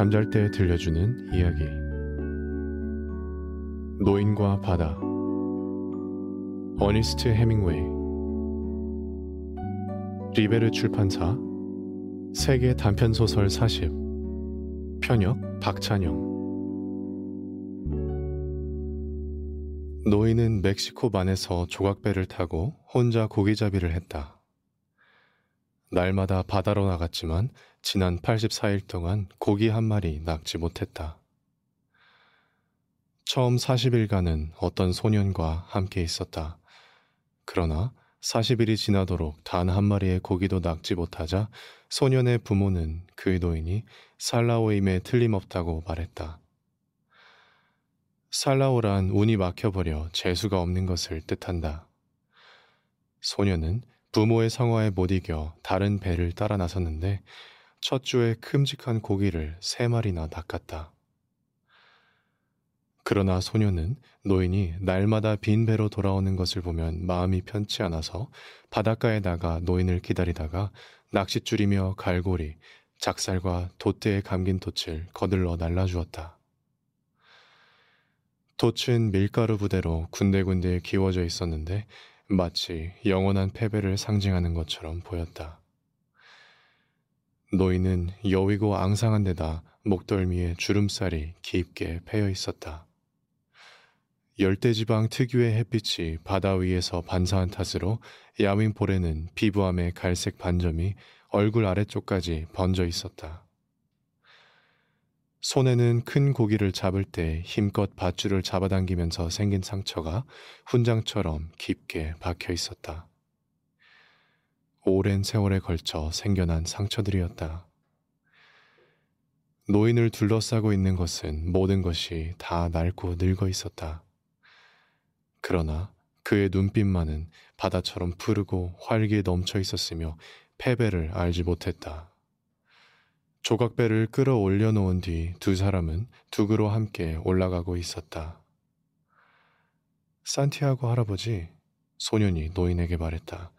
잠잘 때 들려주는 이야기. 노인과 바다. 어니스트 해밍웨이. 리베르 출판사. 세계 단편소설 40 편역 박찬영. 노인은 멕시코 반에서 조각배를 타고 혼자 고기잡이를 했다. 날마다 바다로 나갔지만 지난 84일 동안 고기 한 마리 낚지 못했다. 처음 40일간은 어떤 소년과 함께 있었다. 그러나 40일이 지나도록 단 한 마리의 고기도 낚지 못하자 소년의 부모는 그 노인이 살라오임에 틀림없다고 말했다. 살라오란 운이 막혀버려 재수가 없는 것을 뜻한다. 소년은 부모의 성화에 못 이겨 다른 배를 따라 나섰는데 첫 주에 큼직한 고기를 세 마리나 낚았다. 그러나 소녀는 노인이 날마다 빈 배로 돌아오는 것을 보면 마음이 편치 않아서 바닷가에 나가 노인을 기다리다가 낚싯줄이며 갈고리, 작살과 돛대에 감긴 돛을 거들러 날라주었다. 돛은 밀가루 부대로 군데군데 기워져 있었는데 마치 영원한 패배를 상징하는 것처럼 보였다. 노인은 여위고 앙상한 데다 목덜미에 주름살이 깊게 패여 있었다. 열대지방 특유의 햇빛이 바다 위에서 반사한 탓으로 야윈 볼에는 피부암의 갈색 반점이 얼굴 아래쪽까지 번져 있었다. 손에는 큰 고기를 잡을 때 힘껏 밧줄을 잡아당기면서 생긴 상처가 훈장처럼 깊게 박혀 있었다. 오랜 세월에 걸쳐 생겨난 상처들이었다. 노인을 둘러싸고 있는 것은 모든 것이 다 낡고 늙어 있었다. 그러나 그의 눈빛만은 바다처럼 푸르고 활기에 넘쳐 있었으며 패배를 알지 못했다. 조각배를 끌어올려 놓은 뒤 두 사람은 두그로 함께 올라가고 있었다. 산티아고 할아버지, 소년이 노인에게 말했다.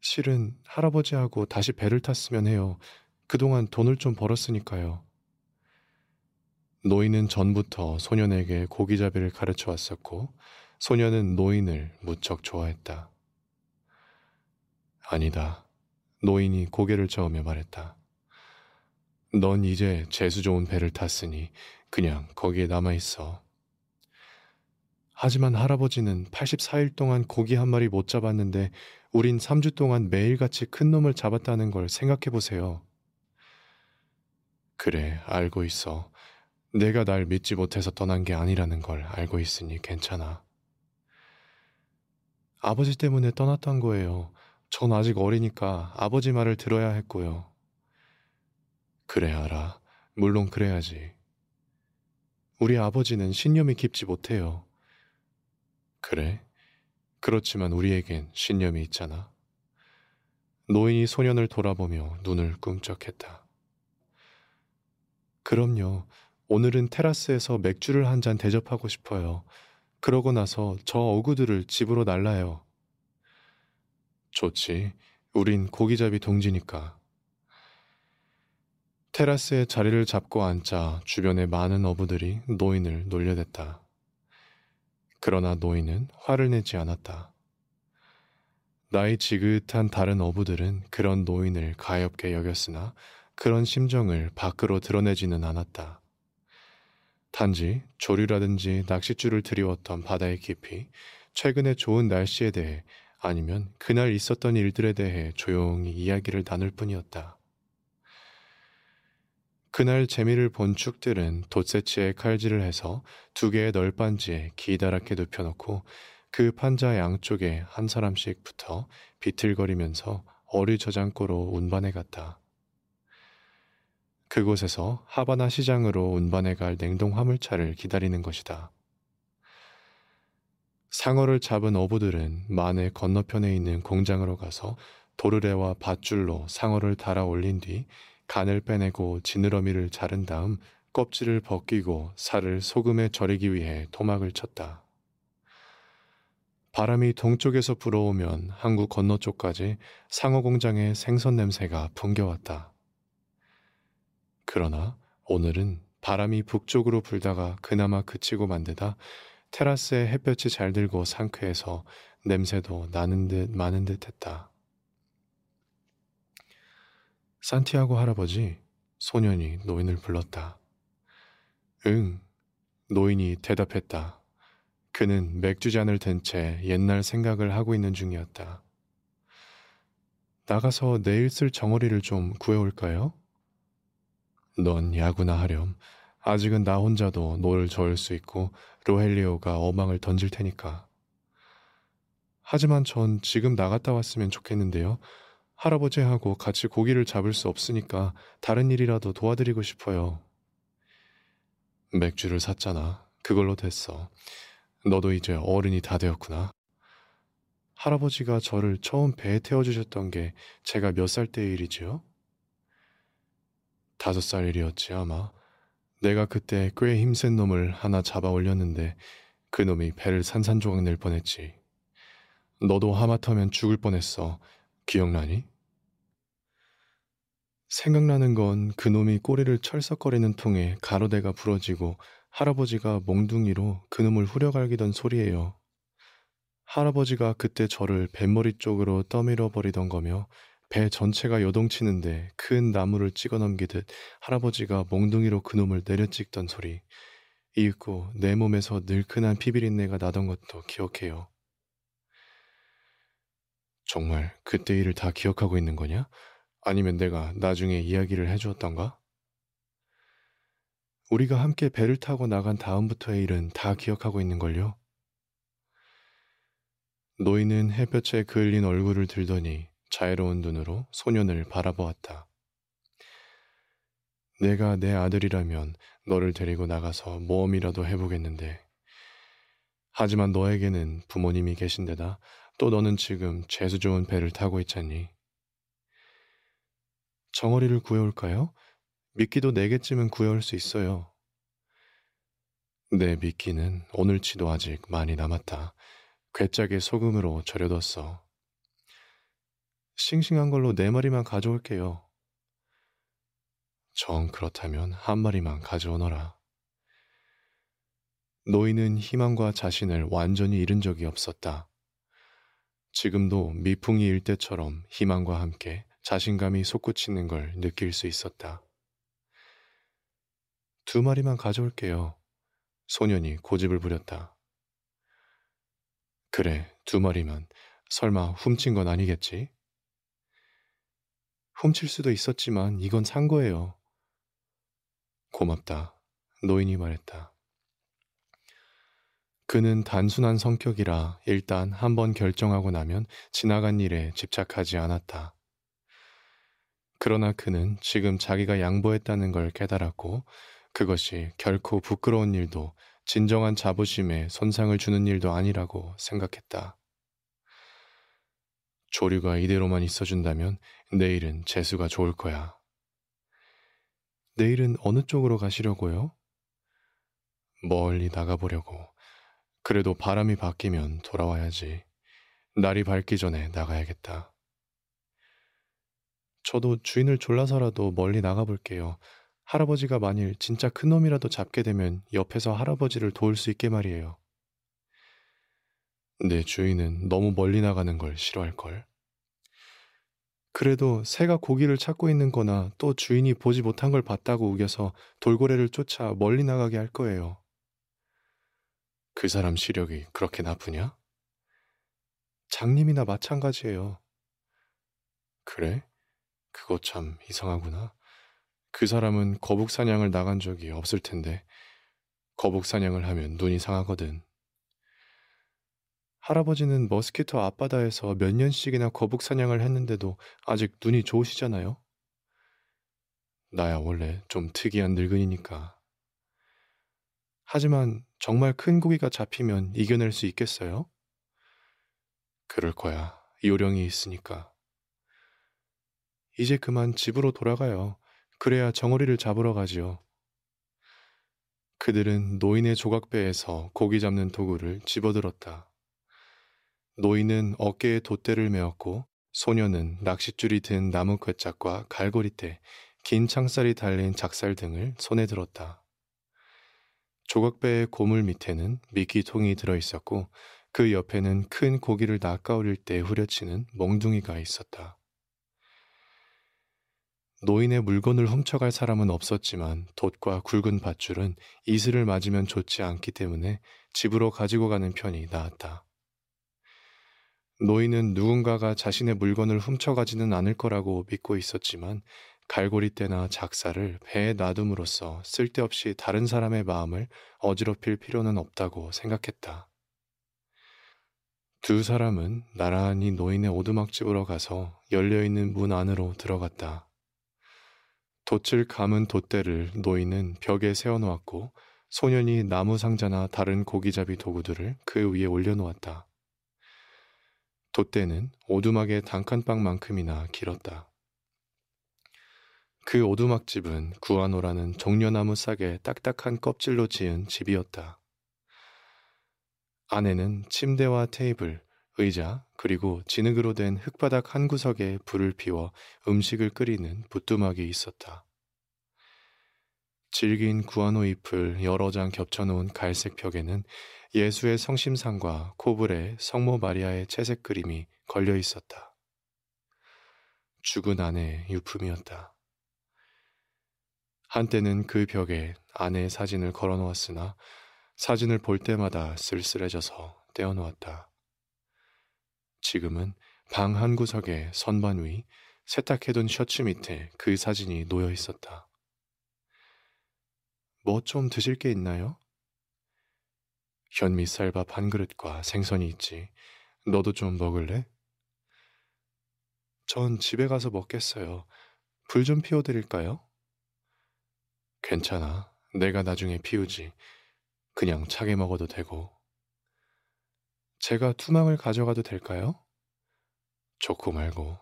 실은 할아버지하고 다시 배를 탔으면 해요. 그동안 돈을 좀 벌었으니까요. 노인은 전부터 소년에게 고기잡이를 가르쳐 왔었고, 소년은 노인을 무척 좋아했다. 아니다. 노인이 고개를 저으며 말했다. 넌 이제 재수 좋은 배를 탔으니 그냥 거기에 남아있어. 하지만 할아버지는 84일 동안 고기 한 마리 못 잡았는데 우린 3주 동안 매일같이 큰 놈을 잡았다는 걸 생각해 보세요. 그래, 알고 있어. 내가 날 믿지 못해서 떠난 게 아니라는 걸 알고 있으니 괜찮아. 아버지 때문에 떠났던 거예요. 전 아직 어리니까 아버지 말을 들어야 했고요. 그래 알아. 물론 그래야지. 우리 아버지는 신념이 깊지 못해요. 그래? 그렇지만 우리에겐 신념이 있잖아. 노인이 소년을 돌아보며 눈을 꿈쩍했다. 그럼요. 오늘은 테라스에서 맥주를 한 잔 대접하고 싶어요. 그러고 나서 저 어구들을 집으로 날라요. 좋지. 우린 고기잡이 동지니까. 테라스에 자리를 잡고 앉자 주변의 많은 어부들이 노인을 놀려댔다. 그러나 노인은 화를 내지 않았다. 나이 지긋한 다른 어부들은 그런 노인을 가엽게 여겼으나 그런 심정을 밖으로 드러내지는 않았다. 단지 조류라든지 낚싯줄을 들이웠던 바다의 깊이, 최근의 좋은 날씨에 대해 아니면 그날 있었던 일들에 대해 조용히 이야기를 나눌 뿐이었다. 그날 재미를 본 축들은 돛새치에 칼질을 해서 두 개의 널빤지에 기다랗게 눕혀놓고 그 판자 양쪽에 한 사람씩 붙어 비틀거리면서 어리 저장고로 운반해 갔다. 그곳에서 하바나 시장으로 운반해 갈 냉동 화물차를 기다리는 것이다. 상어를 잡은 어부들은 만의 건너편에 있는 공장으로 가서 도르래와 밧줄로 상어를 달아 올린 뒤 간을 빼내고 지느러미를 자른 다음 껍질을 벗기고 살을 소금에 절이기 위해 토막을 쳤다. 바람이 동쪽에서 불어오면 한국 건너쪽까지 상어 공장의 생선 냄새가 풍겨왔다. 그러나 오늘은 바람이 북쪽으로 불다가 그나마 그치고 만드다 테라스에 햇볕이 잘 들고 상쾌해서 냄새도 나는 듯 마는 듯 했다. 산티아고 할아버지, 소년이 노인을 불렀다. 응, 노인이 대답했다. 그는 맥주잔을 든 채 옛날 생각을 하고 있는 중이었다. 나가서 내일 쓸 정어리를 좀 구해올까요? 넌 야구나 하렴. 아직은 나 혼자도 노를 저을 수 있고 로헬리오가 어망을 던질 테니까. 하지만 전 지금 나갔다 왔으면 좋겠는데요. 할아버지하고 같이 고기를 잡을 수 없으니까 다른 일이라도 도와드리고 싶어요. 맥주를 샀잖아. 그걸로 됐어. 너도 이제 어른이 다 되었구나. 할아버지가 저를 처음 배에 태워주셨던 게 제가 몇 살 때의 일이지요? 다섯 살 일이었지 아마. 내가 그때 꽤 힘센 놈을 하나 잡아 올렸는데 그 놈이 배를 산산조각 낼 뻔했지. 너도 하마터면 죽을 뻔했어. 기억나니? 생각나는 건 그놈이 꼬리를 철썩거리는 통에 가로대가 부러지고 할아버지가 몽둥이로 그놈을 후려갈기던 소리예요. 할아버지가 그때 저를 뱃머리 쪽으로 떠밀어 버리던 거며 배 전체가 요동치는데 큰 나무를 찍어 넘기듯 할아버지가 몽둥이로 그놈을 내려찍던 소리. 이윽고 내 몸에서 늘큰한 피비린내가 나던 것도 기억해요. 정말 그때 일을 다 기억하고 있는 거냐? 아니면 내가 나중에 이야기를 해주었던가? 우리가 함께 배를 타고 나간 다음부터의 일은 다 기억하고 있는걸요? 노인은 햇볕에 그을린 얼굴을 들더니 자애로운 눈으로 소년을 바라보았다. 내가 내 아들이라면 너를 데리고 나가서 모험이라도 해보겠는데. 하지만 너에게는 부모님이 계신데다 또 너는 지금 재수 좋은 배를 타고 있잖니. 정어리를 구해올까요? 미끼도 네 개쯤은 구해올 수 있어요. 내 미끼는 오늘치도 아직 많이 남았다. 괴짝에 소금으로 절여뒀어. 싱싱한 걸로 네 마리만 가져올게요. 정 그렇다면 한 마리만 가져오너라. 노인은 희망과 자신을 완전히 잃은 적이 없었다. 지금도 미풍이 일 때처럼 희망과 함께 자신감이 솟구치는 걸 느낄 수 있었다. 두 마리만 가져올게요. 소년이 고집을 부렸다. 그래, 두 마리만. 설마 훔친 건 아니겠지? 훔칠 수도 있었지만 이건 산 거예요. 고맙다. 노인이 말했다. 그는 단순한 성격이라 일단 한번 결정하고 나면 지나간 일에 집착하지 않았다. 그러나 그는 지금 자기가 양보했다는 걸 깨달았고 그것이 결코 부끄러운 일도 진정한 자부심에 손상을 주는 일도 아니라고 생각했다. 조류가 이대로만 있어준다면 내일은 재수가 좋을 거야. 내일은 어느 쪽으로 가시려고요? 멀리 나가보려고. 그래도 바람이 바뀌면 돌아와야지. 날이 밝기 전에 나가야겠다. 저도 주인을 졸라서라도 멀리 나가볼게요. 할아버지가 만일 진짜 큰 놈이라도 잡게 되면 옆에서 할아버지를 도울 수 있게 말이에요. 내 주인은 너무 멀리 나가는 걸 싫어할걸. 그래도 새가 고기를 찾고 있는 거나 또 주인이 보지 못한 걸 봤다고 우겨서 돌고래를 쫓아 멀리 나가게 할 거예요. 그 사람 시력이 그렇게 나쁘냐? 장님이나 마찬가지예요. 그래? 그거 참 이상하구나. 그 사람은 거북 사냥을 나간 적이 없을 텐데, 거북 사냥을 하면 눈이 상하거든. 할아버지는 머스키토 앞바다에서 몇 년씩이나 거북 사냥을 했는데도 아직 눈이 좋으시잖아요? 나야 원래 좀 특이한 늙은이니까. 하지만 정말 큰 고기가 잡히면 이겨낼 수 있겠어요? 그럴 거야. 요령이 있으니까. 이제 그만 집으로 돌아가요. 그래야 정어리를 잡으러 가지요. 그들은 노인의 조각배에서 고기 잡는 도구를 집어들었다. 노인은 어깨에 돛대를 메었고 소녀는 낚싯줄이 든 나무 꿰짝과 갈고리대 긴 창살이 달린 작살 등을 손에 들었다. 조각배의 고물 밑에는 미끼통이 들어 있었고 그 옆에는 큰 고기를 낚아올릴 때 후려치는 몽둥이가 있었다. 노인의 물건을 훔쳐갈 사람은 없었지만 돛과 굵은 밧줄은 이슬을 맞으면 좋지 않기 때문에 집으로 가지고 가는 편이 나았다. 노인은 누군가가 자신의 물건을 훔쳐가지는 않을 거라고 믿고 있었지만 갈고리대나 작사를 배에 놔둠으로써 쓸데없이 다른 사람의 마음을 어지럽힐 필요는 없다고 생각했다. 두 사람은 나란히 노인의 오두막집으로 가서 열려있는 문 안으로 들어갔다. 돛을 감은 돛대를 노인은 벽에 세워놓았고 소년이 나무 상자나 다른 고기잡이 도구들을 그 위에 올려놓았다. 돛대는 오두막의 단칸방만큼이나 길었다. 그 오두막집은 구아노라는 종려나무 싹의 딱딱한 껍질로 지은 집이었다. 안에는 침대와 테이블, 의자, 그리고 진흙으로 된 흙바닥 한 구석에 불을 피워 음식을 끓이는 부뚜막이 있었다. 질긴 구아노 잎을 여러 장 겹쳐놓은 갈색 벽에는 예수의 성심상과 코블의 성모 마리아의 채색 그림이 걸려 있었다. 죽은 아내의 유품이었다. 한때는 그 벽에 아내의 사진을 걸어 놓았으나 사진을 볼 때마다 쓸쓸해져서 떼어 놓았다. 지금은 방 한 구석에 선반 위 세탁해둔 셔츠 밑에 그 사진이 놓여 있었다. 뭐 좀 드실 게 있나요? 현미쌀밥 한 그릇과 생선이 있지. 너도 좀 먹을래? 전 집에 가서 먹겠어요. 불 좀 피워드릴까요? 괜찮아. 내가 나중에 피우지. 그냥 차게 먹어도 되고. 제가 투망을 가져가도 될까요? 좋고 말고.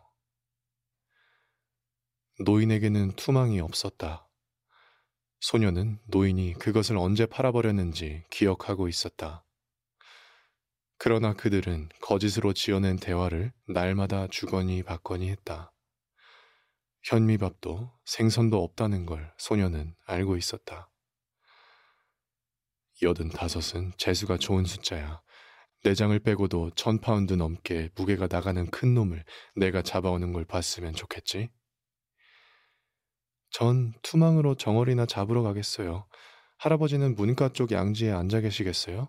노인에게는 투망이 없었다. 소년은 노인이 그것을 언제 팔아버렸는지 기억하고 있었다. 그러나 그들은 거짓으로 지어낸 대화를 날마다 주거니 받거니 했다. 현미밥도 생선도 없다는 걸 소년은 알고 있었다. 여든 다섯은 재수가 좋은 숫자야. 내장을 빼고도 천 파운드 넘게 무게가 나가는 큰 놈을 내가 잡아오는 걸 봤으면 좋겠지? 전 투망으로 정어리나 잡으러 가겠어요. 할아버지는 문가 쪽 양지에 앉아 계시겠어요?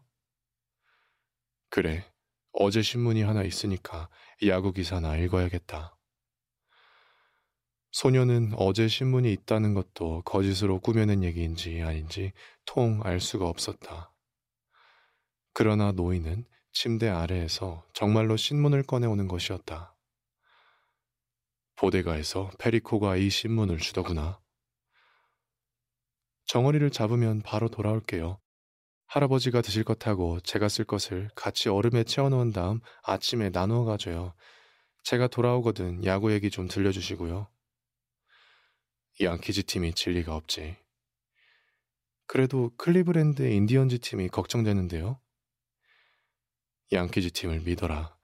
그래. 어제 신문이 하나 있으니까 야구 기사나 읽어야겠다. 소녀는 어제 신문이 있다는 것도 거짓으로 꾸며낸 얘기인지 아닌지 통 알 수가 없었다. 그러나 노인은 침대 아래에서 정말로 신문을 꺼내오는 것이었다. 보데가에서 페리코가 이 신문을 주더구나. 정어리를 잡으면 바로 돌아올게요. 할아버지가 드실 것하고 제가 쓸 것을 같이 얼음에 채워놓은 다음 아침에 나누어 가줘요. 제가 돌아오거든 야구 얘기 좀 들려주시고요. 양키즈 팀이 진리가 없지. 그래도 클리브랜드 인디언즈 팀이 걱정되는데요. 양키즈 팀을 믿어라.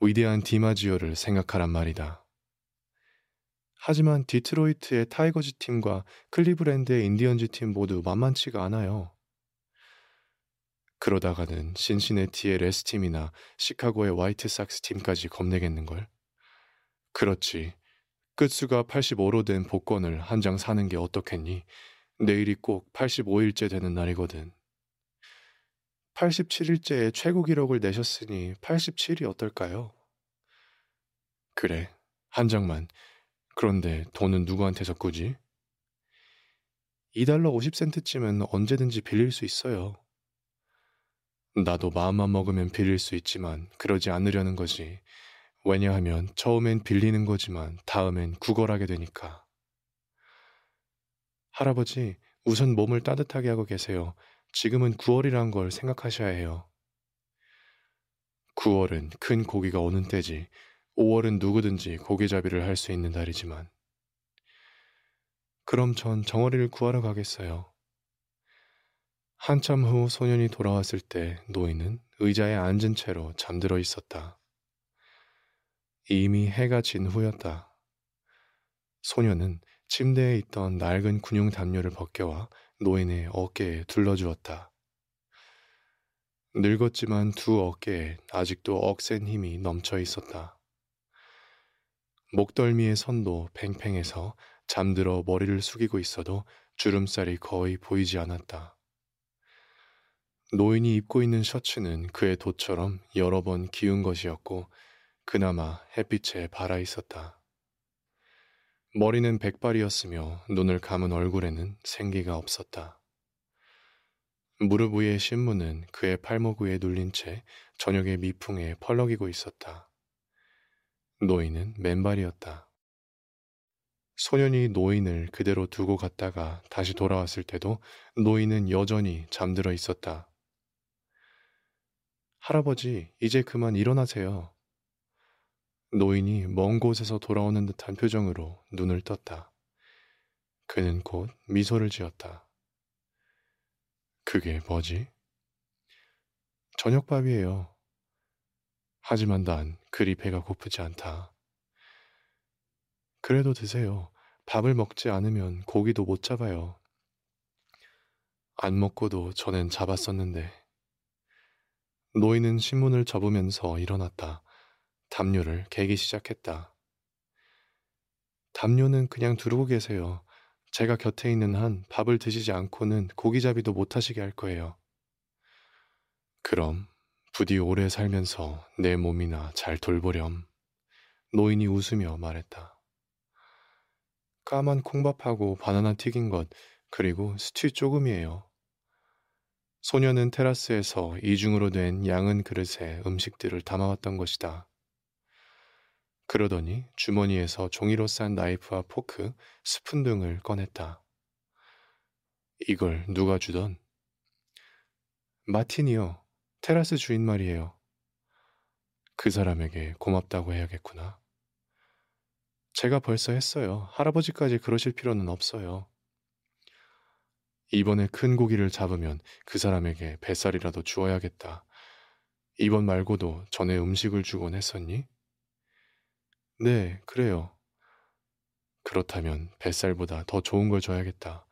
위대한 디마지오를 생각하란 말이다. 하지만 디트로이트의 타이거즈 팀과 클리브랜드의 인디언즈 팀 모두 만만치가 않아요. 그러다가는 신시내티의 레즈 팀이나 시카고의 화이트삭스 팀까지 겁내겠는걸. 그렇지. 끝수가 85로 된 복권을 한 장 사는 게 어떻겠니? 내일이 꼭 85일째 되는 날이거든. 87일째에 최고 기록을 내셨으니 87이 어떨까요? 그래, 한 장만. 그런데 돈은 누구한테서 꾸지? 2달러 50센트쯤은 언제든지 빌릴 수 있어요. 나도 마음만 먹으면 빌릴 수 있지만 그러지 않으려는 거지. 왜냐하면 처음엔 빌리는 거지만 다음엔 구걸하게 되니까. 할아버지, 우선 몸을 따뜻하게 하고 계세요. 지금은 9월이란 걸 생각하셔야 해요. 9월은 큰 고기가 오는 때지 5월은 누구든지 고기잡이를 할 수 있는 달이지만 그럼 전 정어리를 구하러 가겠어요. 한참 후 소년이 돌아왔을 때 노인은 의자에 앉은 채로 잠들어 있었다. 이미 해가 진 후였다. 소년은 침대에 있던 낡은 군용 담요를 벗겨와 노인의 어깨에 둘러주었다. 늙었지만 두 어깨에 아직도 억센 힘이 넘쳐 있었다. 목덜미의 선도 팽팽해서 잠들어 머리를 숙이고 있어도 주름살이 거의 보이지 않았다. 노인이 입고 있는 셔츠는 그의 도처럼 여러 번 기운 것이었고 그나마 햇빛에 발아 있었다. 머리는 백발이었으며 눈을 감은 얼굴에는 생기가 없었다. 무릎 위의 신문은 그의 팔목 위에 눌린 채 저녁의 미풍에 펄럭이고 있었다. 노인은 맨발이었다. 소년이 노인을 그대로 두고 갔다가 다시 돌아왔을 때도 노인은 여전히 잠들어 있었다. 할아버지, 이제 그만 일어나세요. 노인이 먼 곳에서 돌아오는 듯한 표정으로 눈을 떴다. 그는 곧 미소를 지었다. 그게 뭐지? 저녁밥이에요. 하지만 난 그리 배가 고프지 않다. 그래도 드세요. 밥을 먹지 않으면 고기도 못 잡아요. 안 먹고도 전엔 잡았었는데. 노인은 신문을 접으면서 일어났다. 담요를 개기 시작했다. 담요는 그냥 두르고 계세요. 제가 곁에 있는 한 밥을 드시지 않고는 고기잡이도 못하시게 할 거예요. 그럼 부디 오래 살면서 내 몸이나 잘 돌보렴. 노인이 웃으며 말했다. 까만 콩밥하고 바나나 튀긴 것, 그리고 스튜 조금이에요. 소녀는 테라스에서 이중으로 된 양은 그릇에 음식들을 담아왔던 것이다. 그러더니 주머니에서 종이로 싼 나이프와 포크, 스푼 등을 꺼냈다. 이걸 누가 주던? 마틴이요. 테라스 주인 말이에요. 그 사람에게 고맙다고 해야겠구나. 제가 벌써 했어요. 할아버지까지 그러실 필요는 없어요. 이번에 큰 고기를 잡으면 그 사람에게 뱃살이라도 주어야겠다. 이번 말고도 전에 음식을 주곤 했었니? 네, 그래요. 그렇다면 뱃살보다 더 좋은 걸 줘야겠다.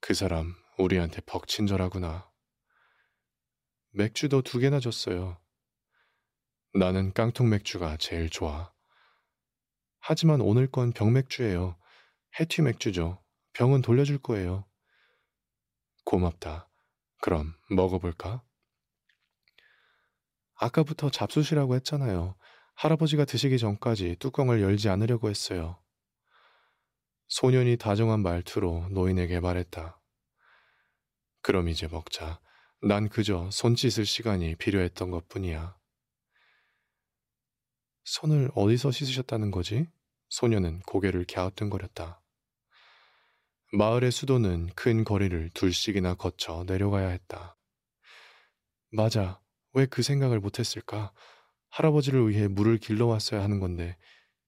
그 사람 우리한테 벅친절하구나. 맥주도 두 개나 줬어요. 나는 깡통 맥주가 제일 좋아. 하지만 오늘 건 병맥주예요. 해튀 맥주죠. 병은 돌려줄 거예요. 고맙다. 그럼 먹어볼까? 아까부터 잡수시라고 했잖아요. 할아버지가 드시기 전까지 뚜껑을 열지 않으려고 했어요. 소년이 다정한 말투로 노인에게 말했다. 그럼 이제 먹자. 난 그저 손 씻을 시간이 필요했던 것 뿐이야. 손을 어디서 씻으셨다는 거지? 소년은 고개를 갸우뚱거렸다. 마을의 수도는 큰 거리를 둘씩이나 거쳐 내려가야 했다. 맞아. 왜 그 생각을 못했을까? 할아버지를 위해 물을 길러왔어야 하는 건데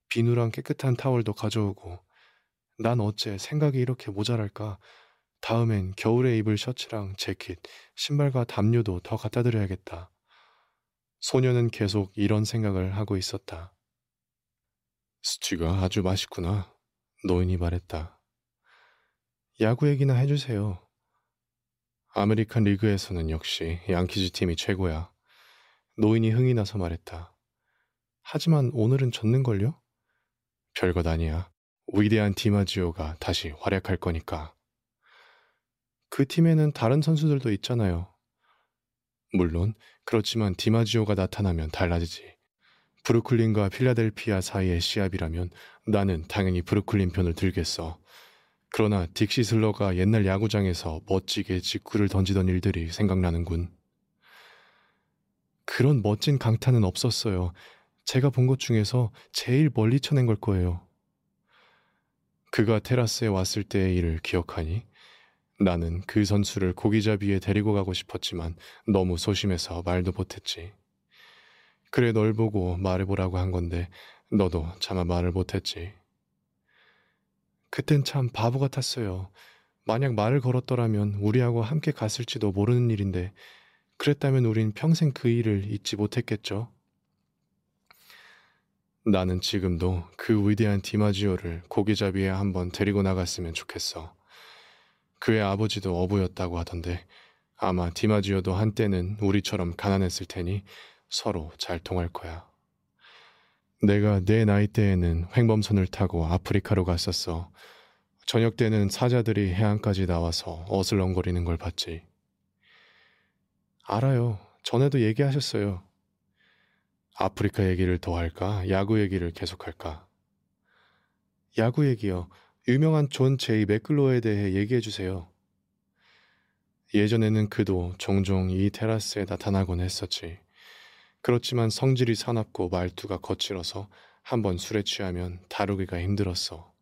비누랑 깨끗한 타월도 가져오고 난 어째 생각이 이렇게 모자랄까 다음엔 겨울에 입을 셔츠랑 재킷, 신발과 담요도 더 갖다 드려야겠다. 소년은 계속 이런 생각을 하고 있었다. 스튜가 아주 맛있구나. 노인이 말했다. 야구 얘기나 해주세요. 아메리칸 리그에서는 역시 양키즈 팀이 최고야. 노인이 흥이 나서 말했다. 하지만 오늘은 졌는걸요? 별것 아니야. 위대한 디마지오가 다시 활약할 거니까. 그 팀에는 다른 선수들도 있잖아요. 물론 그렇지만 디마지오가 나타나면 달라지지. 브루클린과 필라델피아 사이의 시합이라면 나는 당연히 브루클린 편을 들겠어. 그러나 딕시 슬러가 옛날 야구장에서 멋지게 직구를 던지던 일들이 생각나는군. 그런 멋진 강타는 없었어요. 제가 본 것 중에서 제일 멀리 쳐낸 걸 거예요. 그가 테라스에 왔을 때의 일을 기억하니? 나는 그 선수를 고기잡이에 데리고 가고 싶었지만 너무 소심해서 말도 못했지. 그래 널 보고 말해보라고 한 건데 너도 차마 말을 못했지. 그땐 참 바보 같았어요. 만약 말을 걸었더라면 우리하고 함께 갔을지도 모르는 일인데 그랬다면 우린 평생 그 일을 잊지 못했겠죠. 나는 지금도 그 위대한 디마지오를 고기잡이에 한번 데리고 나갔으면 좋겠어. 그의 아버지도 어부였다고 하던데 아마 디마지오도 한때는 우리처럼 가난했을 테니 서로 잘 통할 거야. 내가 내 나이 때에는 횡범선을 타고 아프리카로 갔었어. 저녁 때는 사자들이 해안까지 나와서 어슬렁거리는 걸 봤지. 알아요. 전에도 얘기하셨어요. 아프리카 얘기를 더 할까? 야구 얘기를 계속할까? 야구 얘기요. 유명한 존 제이 맥그로에 대해 얘기해 주세요. 예전에는 그도 종종 이 테라스에 나타나곤 했었지. 그렇지만 성질이 사납고 말투가 거칠어서 한번 술에 취하면 다루기가 힘들었어.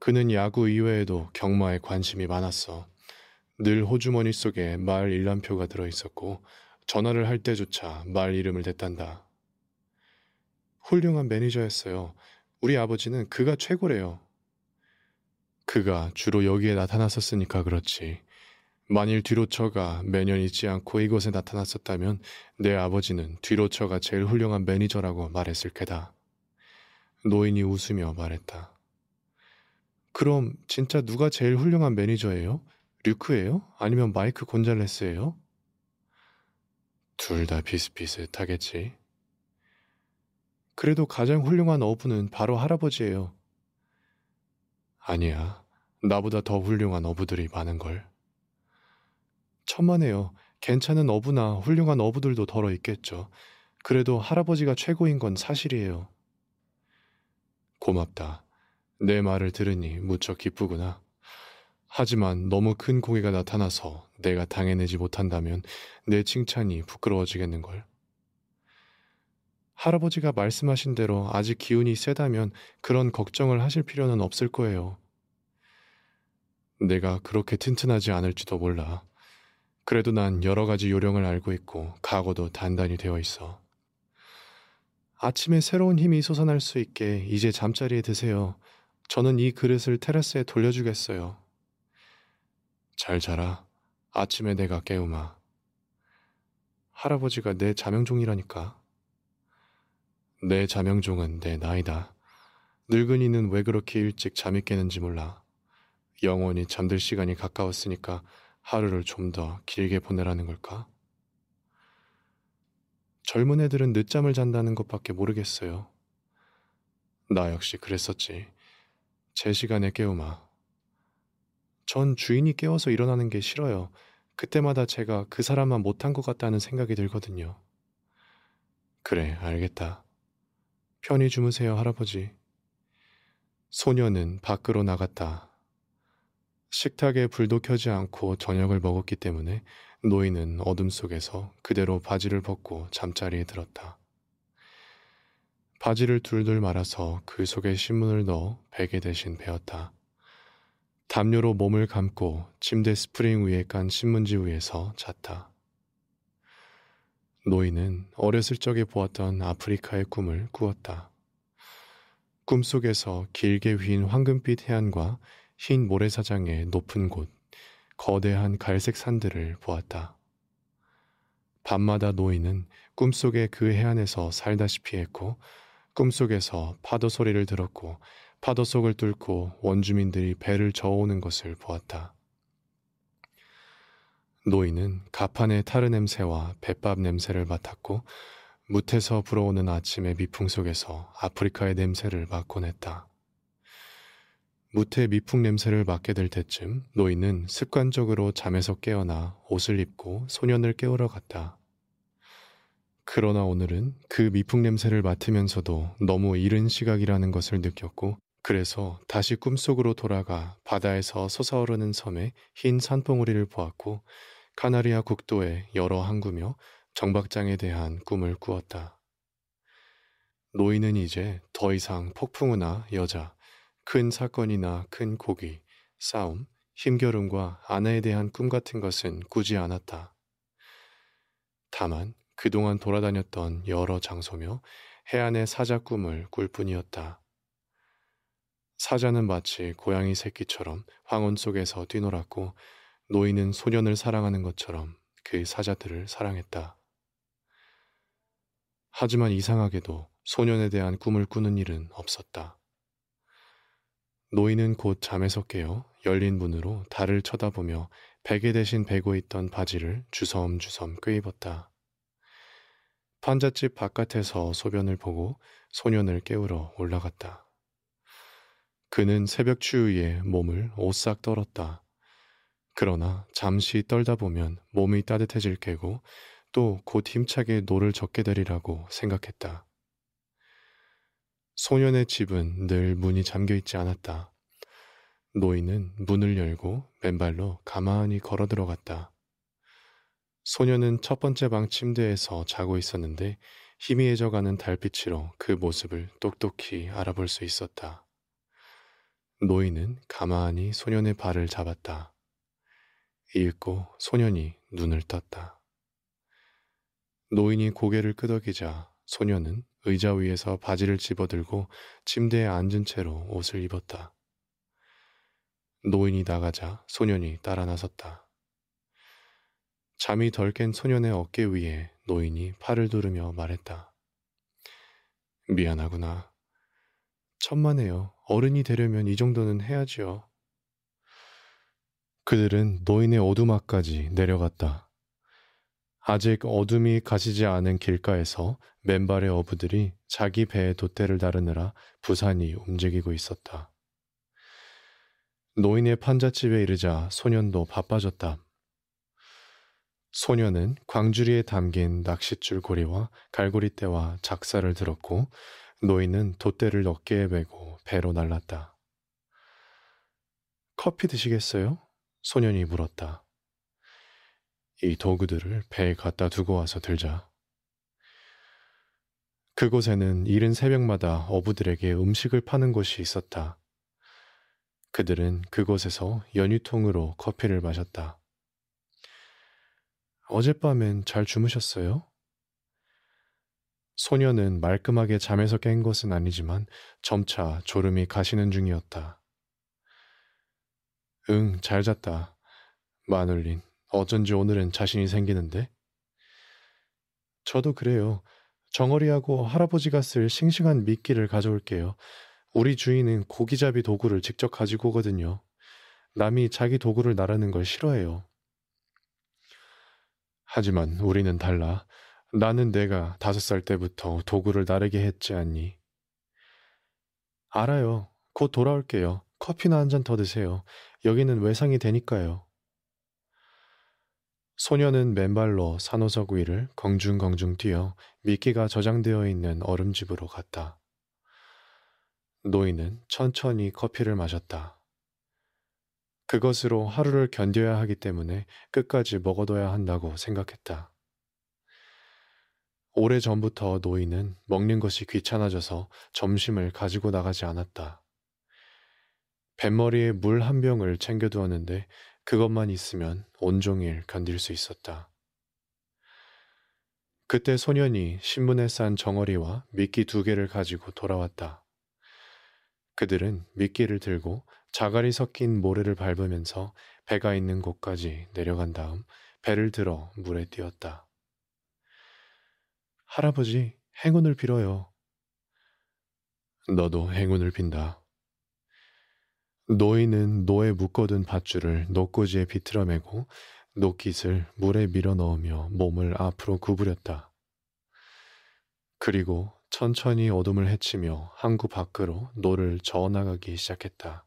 그는 야구 이외에도 경마에 관심이 많았어. 늘 호주머니 속에 말 일람표가 들어있었고 전화를 할 때조차 말 이름을 댔단다. 훌륭한 매니저였어요. 우리 아버지는 그가 최고래요. 그가 주로 여기에 나타났었으니까 그렇지. 만일 뒤로처가 매년 잊지 않고 이곳에 나타났었다면 내 아버지는 뒤로처가 제일 훌륭한 매니저라고 말했을 게다. 노인이 웃으며 말했다. 그럼 진짜 누가 제일 훌륭한 매니저예요? 류크예요? 아니면 마이크 곤잘레스예요? 둘 다 비슷비슷하겠지. 그래도 가장 훌륭한 어부는 바로 할아버지예요. 아니야. 나보다 더 훌륭한 어부들이 많은걸. 천만에요. 괜찮은 어부나 훌륭한 어부들도 덜어 있겠죠. 그래도 할아버지가 최고인 건 사실이에요. 고맙다. 내 말을 들으니 무척 기쁘구나. 하지만 너무 큰 고기가 나타나서 내가 당해내지 못한다면 내 칭찬이 부끄러워지겠는걸. 할아버지가 말씀하신 대로 아직 기운이 세다면 그런 걱정을 하실 필요는 없을 거예요. 내가 그렇게 튼튼하지 않을지도 몰라. 그래도 난 여러 가지 요령을 알고 있고 각오도 단단히 되어 있어. 아침에 새로운 힘이 솟아날 수 있게 이제 잠자리에 드세요. 저는 이 그릇을 테라스에 돌려주겠어요. 잘 자라. 아침에 내가 깨우마. 할아버지가 내 자명종이라니까. 내 자명종은 내 나이다. 늙은이는 왜 그렇게 일찍 잠이 깨는지 몰라. 영원히 잠들 시간이 가까웠으니까 하루를 좀 더 길게 보내라는 걸까? 젊은 애들은 늦잠을 잔다는 것밖에 모르겠어요. 나 역시 그랬었지. 제 시간에 깨우마. 전 주인이 깨워서 일어나는 게 싫어요. 그때마다 제가 그 사람만 못한 것 같다는 생각이 들거든요. 그래, 알겠다. 편히 주무세요, 할아버지. 소녀는 밖으로 나갔다. 식탁에 불도 켜지 않고 저녁을 먹었기 때문에 노인은 어둠 속에서 그대로 바지를 벗고 잠자리에 들었다. 바지를 둘둘 말아서 그 속에 신문을 넣어 베개 대신 베었다. 담요로 몸을 감고 침대 스프링 위에 깐 신문지 위에서 잤다. 노인은 어렸을 적에 보았던 아프리카의 꿈을 꾸었다. 꿈속에서 길게 휜 황금빛 해안과 흰 모래사장의 높은 곳, 거대한 갈색 산들을 보았다. 밤마다 노인은 꿈속에 그 해안에서 살다시피 했고, 꿈속에서 파도 소리를 들었고, 파도 속을 뚫고 원주민들이 배를 저어오는 것을 보았다. 노인은 가판의 타르 냄새와 뱃밥 냄새를 맡았고, 무태서 불어오는 아침의 미풍 속에서 아프리카의 냄새를 맡곤 했다. 무태 미풍 냄새를 맡게 될 때쯤 노인은 습관적으로 잠에서 깨어나 옷을 입고 소년을 깨우러 갔다. 그러나 오늘은 그 미풍 냄새를 맡으면서도 너무 이른 시각이라는 것을 느꼈고 그래서 다시 꿈속으로 돌아가 바다에서 솟아오르는 섬에 흰 산봉우리를 보았고 카나리아 국도의 여러 항구며 정박장에 대한 꿈을 꾸었다. 노인은 이제 더 이상 폭풍우나 여자, 큰 사건이나 큰 고기, 싸움, 힘겨름과 아내에 대한 꿈 같은 것은 꾸지 않았다. 다만 그동안 돌아다녔던 여러 장소며 해안의 사자 꿈을 꿀 뿐이었다. 사자는 마치 고양이 새끼처럼 황혼 속에서 뛰놀았고 노인은 소년을 사랑하는 것처럼 그 사자들을 사랑했다. 하지만 이상하게도 소년에 대한 꿈을 꾸는 일은 없었다. 노인은 곧 잠에서 깨어 열린 문으로 달을 쳐다보며 베개 대신 베고 있던 바지를 주섬주섬 끄입었다. 판잣집 바깥에서 소변을 보고 소년을 깨우러 올라갔다. 그는 새벽 추위에 몸을 오싹 떨었다. 그러나 잠시 떨다 보면 몸이 따뜻해질 게고 또 곧 힘차게 노를 젓게 되리라고 생각했다. 소년의 집은 늘 문이 잠겨 있지 않았다. 노인은 문을 열고 맨발로 가만히 걸어 들어갔다. 소년은 첫 번째 방 침대에서 자고 있었는데 희미해져가는 달빛으로 그 모습을 똑똑히 알아볼 수 있었다. 노인은 가만히 소년의 발을 잡았다. 읽고 소년이 눈을 떴다. 노인이 고개를 끄덕이자 소년은 의자 위에서 바지를 집어들고 침대에 앉은 채로 옷을 입었다. 노인이 나가자 소년이 따라 나섰다. 잠이 덜 깬 소년의 어깨 위에 노인이 팔을 두르며 말했다. 미안하구나. 천만에요. 어른이 되려면 이 정도는 해야지요. 그들은 노인의 오두막까지 내려갔다. 아직 어둠이 가시지 않은 길가에서 맨발의 어부들이 자기 배에 돛대를 다루느라 부산이 움직이고 있었다. 노인의 판잣집에 이르자 소년도 바빠졌다. 소년은 광주리에 담긴 낚싯줄 고리와 갈고리대와 작사를 들었고 노인은 돛대를 어깨에 메고 배로 날랐다. 커피 드시겠어요? 소년이 물었다. 이 도구들을 배에 갖다 두고 와서 들자. 그곳에는 이른 새벽마다 어부들에게 음식을 파는 곳이 있었다. 그들은 그곳에서 연유통으로 커피를 마셨다. 어젯밤엔 잘 주무셨어요? 소녀는 말끔하게 잠에서 깬 것은 아니지만 점차 졸음이 가시는 중이었다. 응, 잘 잤다. 마눌린, 어쩐지 오늘은 자신이 생기는데? 저도 그래요. 정어리하고 할아버지가 쓸 싱싱한 미끼를 가져올게요. 우리 주인은 고기잡이 도구를 직접 가지고 오거든요. 남이 자기 도구를 나르는 걸 싫어해요. 하지만 우리는 달라. 나는 내가 다섯 살 때부터 도구를 나르게 했지 않니? 알아요. 곧 돌아올게요. 커피나 한 잔 더 드세요. 여기는 외상이 되니까요. 소녀는 맨발로 산호석 위를 경중경중 뛰어 미끼가 저장되어 있는 얼음집으로 갔다. 노인은 천천히 커피를 마셨다. 그것으로 하루를 견뎌야 하기 때문에 끝까지 먹어둬야 한다고 생각했다. 오래 전부터 노인은 먹는 것이 귀찮아져서 점심을 가지고 나가지 않았다. 뱃머리에 물 한 병을 챙겨두었는데 그것만 있으면 온종일 견딜 수 있었다. 그때 소년이 신문에 싼 정어리와 미끼 두 개를 가지고 돌아왔다. 그들은 미끼를 들고 자갈이 섞인 모래를 밟으면서 배가 있는 곳까지 내려간 다음 배를 들어 물에 띄웠다. 할아버지, 행운을 빌어요. 너도 행운을 빈다. 노인은 노에 묶어둔 밧줄을 노꽂이에 비틀어매고 노깃을 물에 밀어 넣으며 몸을 앞으로 구부렸다. 그리고 천천히 어둠을 헤치며 항구 밖으로 노를 저어 나가기 시작했다.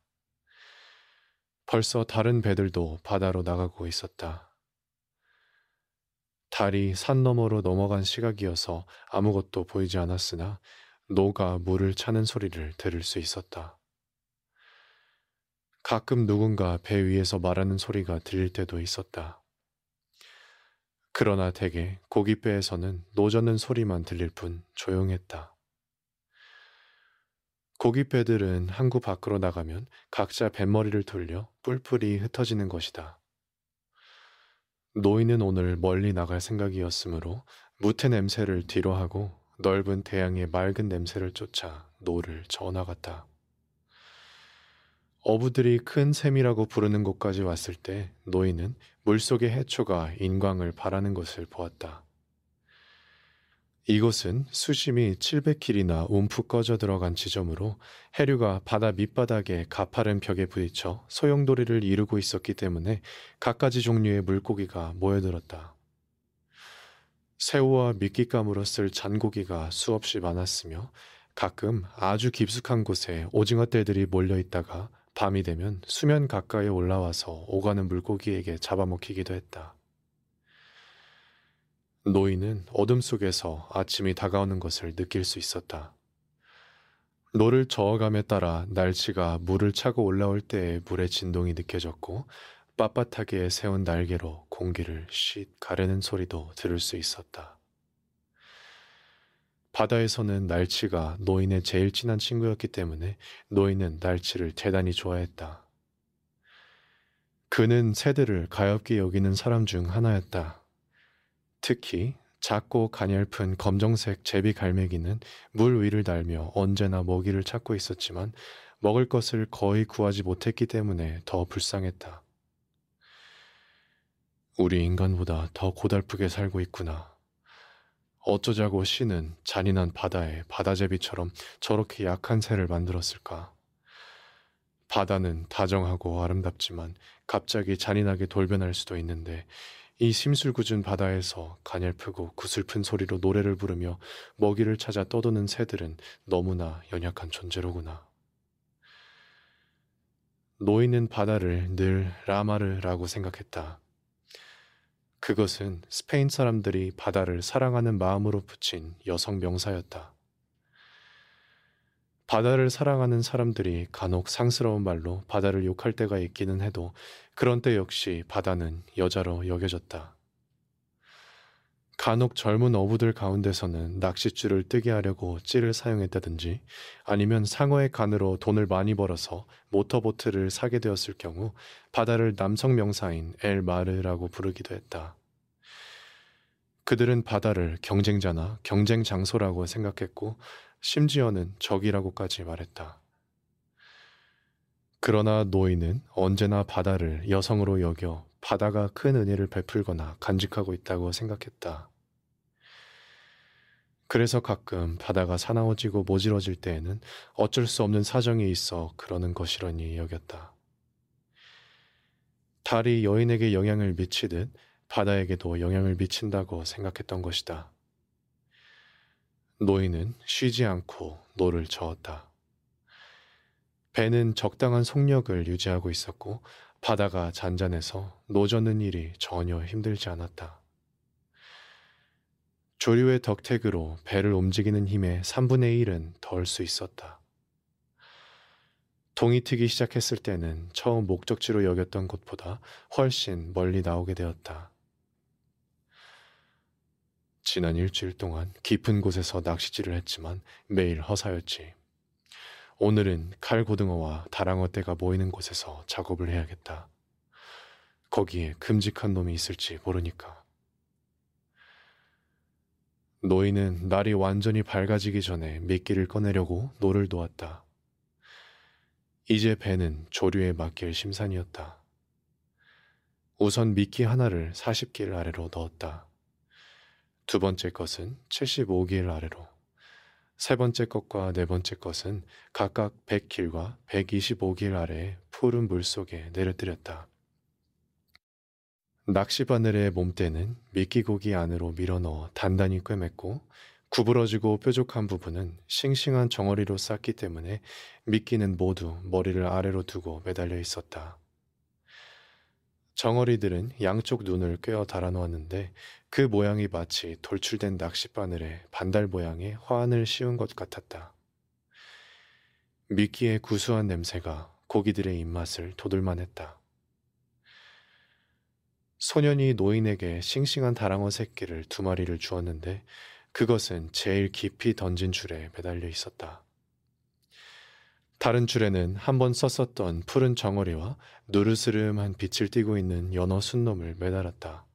벌써 다른 배들도 바다로 나가고 있었다. 달이 산 너머로 넘어간 시각이어서 아무것도 보이지 않았으나 노가 물을 차는 소리를 들을 수 있었다. 가끔 누군가 배 위에서 말하는 소리가 들릴 때도 있었다. 그러나 대개 고깃배에서는 노젓는 소리만 들릴 뿐 조용했다. 고깃배들은 항구 밖으로 나가면 각자 뱃머리를 돌려 뿔뿔이 흩어지는 것이다. 노인은 오늘 멀리 나갈 생각이었으므로 뭍의 냄새를 뒤로 하고 넓은 대양의 맑은 냄새를 쫓아 노를 저어나갔다. 어부들이 큰 샘이라고 부르는 곳까지 왔을 때 노인은 물속의 해초가 인광을 발하는 것을 보았다. 이곳은 수심이 700킬이나 움푹 꺼져 들어간 지점으로 해류가 바다 밑바닥의 가파른 벽에 부딪혀 소용돌이를 이루고 있었기 때문에 갖가지 종류의 물고기가 모여들었다. 새우와 미끼감으로 쓸 잔고기가 수없이 많았으며 가끔 아주 깊숙한 곳에 오징어 떼들이 몰려 있다가 밤이 되면 수면 가까이 올라와서 오가는 물고기에게 잡아먹히기도 했다. 노인은 어둠 속에서 아침이 다가오는 것을 느낄 수 있었다. 노를 저어감에 따라 날치가 물을 차고 올라올 때의 물의 진동이 느껴졌고 빳빳하게 세운 날개로 공기를 쉿 가르는 소리도 들을 수 있었다. 바다에서는 날치가 노인의 제일 친한 친구였기 때문에 노인은 날치를 대단히 좋아했다. 그는 새들을 가엽게 여기는 사람 중 하나였다. 특히 작고 가냘픈 검정색 제비 갈매기는 물 위를 달며 언제나 먹이를 찾고 있었지만 먹을 것을 거의 구하지 못했기 때문에 더 불쌍했다. 우리 인간보다 더 고달프게 살고 있구나. 어쩌자고 신은 잔인한 바다에 바다제비처럼 저렇게 약한 새를 만들었을까? 바다는 다정하고 아름답지만 갑자기 잔인하게 돌변할 수도 있는데 이 심술궂은 바다에서 가냘프고 구슬픈 소리로 노래를 부르며 먹이를 찾아 떠도는 새들은 너무나 연약한 존재로구나. 노인은 바다를 늘 라마르라고 생각했다. 그것은 스페인 사람들이 바다를 사랑하는 마음으로 붙인 여성 명사였다. 바다를 사랑하는 사람들이 간혹 상스러운 말로 바다를 욕할 때가 있기는 해도 그런 때 역시 바다는 여자로 여겨졌다. 간혹 젊은 어부들 가운데서는 낚싯줄을 뜨게 하려고 찌를 사용했다든지 아니면 상어의 간으로 돈을 많이 벌어서 모터보트를 사게 되었을 경우 바다를 남성 명사인 엘 마르라고 부르기도 했다. 그들은 바다를 경쟁자나 경쟁 장소라고 생각했고 심지어는 적이라고까지 말했다. 그러나 노인은 언제나 바다를 여성으로 여겨 바다가 큰 은혜를 베풀거나 간직하고 있다고 생각했다. 그래서 가끔 바다가 사나워지고 모질어질 때에는 어쩔 수 없는 사정이 있어 그러는 것이러니 여겼다. 달이 여인에게 영향을 미치듯 바다에게도 영향을 미친다고 생각했던 것이다. 노인은 쉬지 않고 노를 저었다. 배는 적당한 속력을 유지하고 있었고 바다가 잔잔해서 노젓는 일이 전혀 힘들지 않았다. 조류의 덕택으로 배를 움직이는 힘의 3분의 1은 덜 수 있었다. 동이 트기 시작했을 때는 처음 목적지로 여겼던 곳보다 훨씬 멀리 나오게 되었다. 지난 일주일 동안 깊은 곳에서 낚시질을 했지만 매일 허사였지. 오늘은 칼고등어와 다랑어 떼가 모이는 곳에서 작업을 해야겠다. 거기에 큼직한 놈이 있을지 모르니까. 노인은 날이 완전히 밝아지기 전에 미끼를 꺼내려고 노를 놓았다. 이제 배는 조류에 맡길 심산이었다. 우선 미끼 하나를 40길 아래로 넣었다. 두 번째 것은 75길 아래로, 세 번째 것과 네 번째 것은 각각 100길과 125길 아래에 푸른 물 속에 내려뜨렸다. 낚시바늘의 몸대는 미끼고기 안으로 밀어넣어 단단히 꿰맸고 구부러지고 뾰족한 부분은 싱싱한 정어리로 쌌기 때문에 미끼는 모두 머리를 아래로 두고 매달려 있었다. 정어리들은 양쪽 눈을 꿰어 달아놓았는데 그 모양이 마치 돌출된 낚싯바늘에 반달 모양의 화환을 씌운 것 같았다. 미끼의 구수한 냄새가 고기들의 입맛을 돋을만 했다. 소년이 노인에게 싱싱한 다랑어 새끼를 두 마리를 주었는데 그것은 제일 깊이 던진 줄에 매달려 있었다. 다른 줄에는 한 번 썼었던 푸른 정어리와 누르스름한 빛을 띠고 있는 연어 순놈을 매달았다.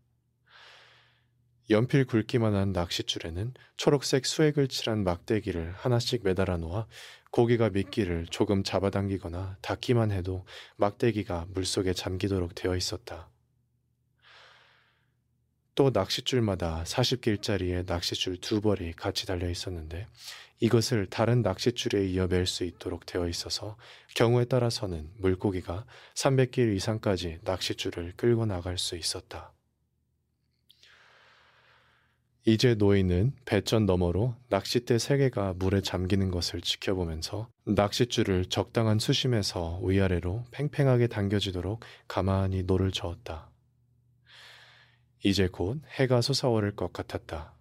연필 굵기만 한 낚싯줄에는 초록색 수액을 칠한 막대기를 하나씩 매달아 놓아 고기가 미끼를 조금 잡아당기거나 닿기만 해도 막대기가 물속에 잠기도록 되어 있었다. 또 낚싯줄마다 40길짜리의 낚싯줄 두 벌이 같이 달려 있었는데 이것을 다른 낚싯줄에 이어 맬수 있도록 되어 있어서 경우에 따라서는 물고기가 300길 이상까지 낚싯줄을 끌고 나갈 수 있었다. 이제 노인은 배전 너머로 낚싯대 세 개가 물에 잠기는 것을 지켜보면서 낚싯줄을 적당한 수심에서 위아래로 팽팽하게 당겨지도록 가만히 노를 저었다. 이제 곧 해가 솟아오를 것 같았다.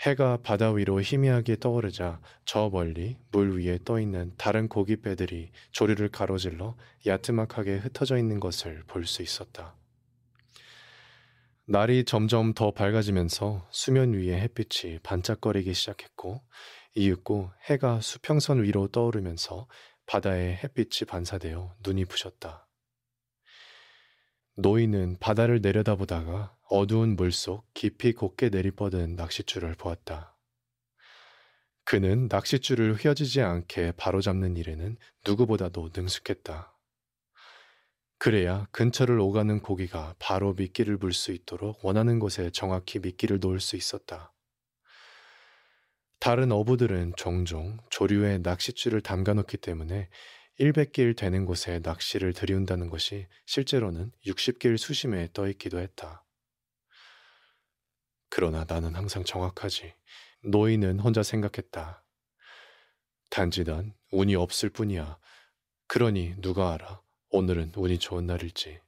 해가 바다 위로 희미하게 떠오르자 저 멀리 물 위에 떠 있는 다른 고깃배들이 조류를 가로질러 야트막하게 흩어져 있는 것을 볼 수 있었다. 날이 점점 더 밝아지면서 수면 위에 햇빛이 반짝거리기 시작했고 이윽고 해가 수평선 위로 떠오르면서 바다에 햇빛이 반사되어 눈이 부셨다. 노인은 바다를 내려다보다가 어두운 물속 깊이 곱게 내리뻗은 낚싯줄을 보았다. 그는 낚싯줄을 휘어지지 않게 바로잡는 일에는 누구보다도 능숙했다. 그래야 근처를 오가는 고기가 바로 미끼를 물 수 있도록 원하는 곳에 정확히 미끼를 놓을 수 있었다. 다른 어부들은 종종 조류에 낚싯줄을 담가 놓기 때문에 100길 되는 곳에 낚시를 들이운다는 것이 실제로는 60길 수심에 떠 있기도 했다. 그러나 나는 항상 정확하지. 노인은 혼자 생각했다. 단지 난 운이 없을 뿐이야. 그러니 누가 알아. 오늘은 운이 좋은 날일지.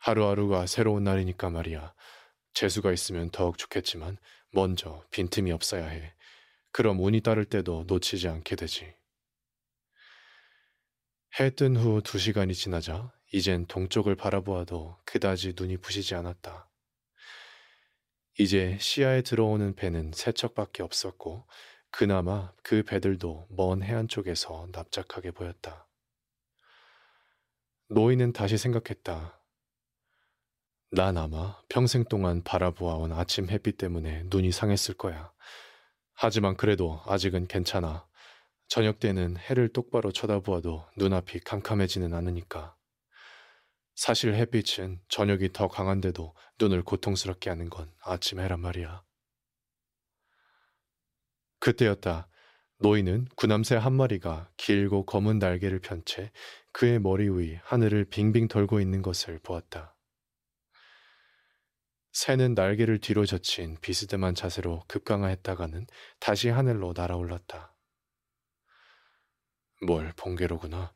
하루하루가 새로운 날이니까 말이야. 재수가 있으면 더욱 좋겠지만 먼저 빈틈이 없어야 해. 그럼 운이 따를 때도 놓치지 않게 되지. 해 뜬 후 두 시간이 지나자 이젠 동쪽을 바라보아도 그다지 눈이 부시지 않았다. 이제 시야에 들어오는 배는 세 척밖에 없었고 그나마 그 배들도 먼 해안 쪽에서 납작하게 보였다. 노인은 다시 생각했다. 난 아마 평생 동안 바라보아온 아침 햇빛 때문에 눈이 상했을 거야. 하지만 그래도 아직은 괜찮아. 저녁 때는 해를 똑바로 쳐다보아도 눈앞이 캄캄해지는 않으니까. 사실 햇빛은 저녁이 더 강한데도 눈을 고통스럽게 하는 건 아침 해란 말이야. 그때였다. 노인은 구남새 한 마리가 길고 검은 날개를 편 채 그의 머리 위 하늘을 빙빙 돌고 있는 것을 보았다. 새는 날개를 뒤로 젖힌 비스듬한 자세로 급강하했다가는 다시 하늘로 날아올랐다. 뭘 본 게로구나.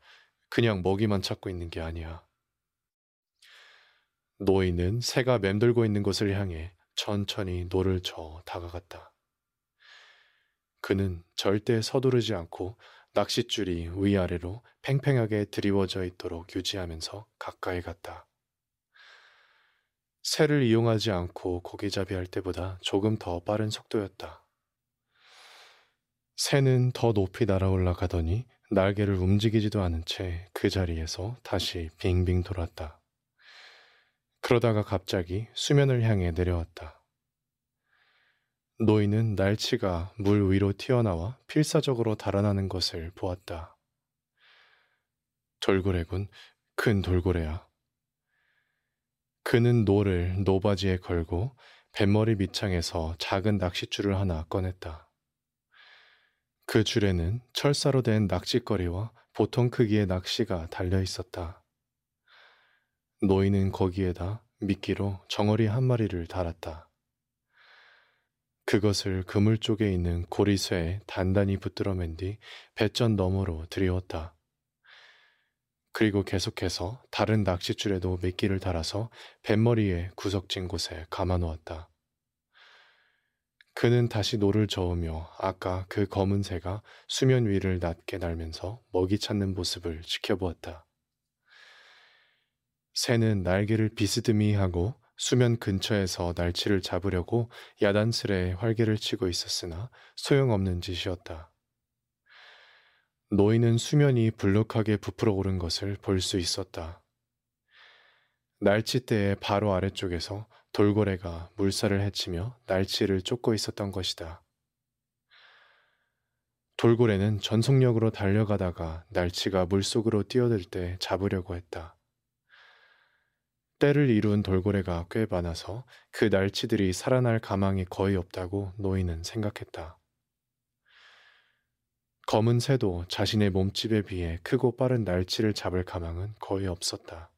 그냥 먹이만 찾고 있는 게 아니야. 노인은 새가 맴돌고 있는 곳을 향해 천천히 노를 저어 다가갔다. 그는 절대 서두르지 않고 낚싯줄이 위아래로 팽팽하게 드리워져 있도록 유지하면서 가까이 갔다. 새를 이용하지 않고 고기잡이 할 때보다 조금 더 빠른 속도였다. 새는 더 높이 날아올라 가더니 날개를 움직이지도 않은 채 그 자리에서 다시 빙빙 돌았다. 그러다가 갑자기 수면을 향해 내려왔다. 노인은 날치가 물 위로 튀어나와 필사적으로 달아나는 것을 보았다. 돌고래군, 큰 돌고래야. 그는 노를 노받이에 걸고 뱃머리 밑창에서 작은 낚싯줄을 하나 꺼냈다. 그 줄에는 철사로 된 낚싯거리와 보통 크기의 낚시가 달려 있었다. 노인은 거기에다 미끼로 정어리 한 마리를 달았다. 그것을 그물 쪽에 있는 고리쇠에 단단히 붙들어맨 뒤 배전 너머로 들이웠다. 그리고 계속해서 다른 낚싯줄에도 미끼를 달아서 뱃머리에 구석진 곳에 감아놓았다. 그는 다시 노를 저으며 아까 그 검은 새가 수면 위를 낮게 날면서 먹이 찾는 모습을 지켜보았다. 새는 날개를 비스듬히 하고 수면 근처에서 날치를 잡으려고 야단스레 활개를 치고 있었으나 소용없는 짓이었다. 노인은 수면이 불룩하게 부풀어 오른 것을 볼 수 있었다. 날치대의 바로 아래쪽에서 돌고래가 물살을 헤치며 날치를 쫓고 있었던 것이다. 돌고래는 전속력으로 달려가다가 날치가 물속으로 뛰어들 때 잡으려고 했다. 때를 이룬 돌고래가 꽤 많아서 그 날치들이 살아날 가망이 거의 없다고 노인은 생각했다. 검은 새도 자신의 몸집에 비해 크고 빠른 날치를 잡을 가망은 거의 없었다.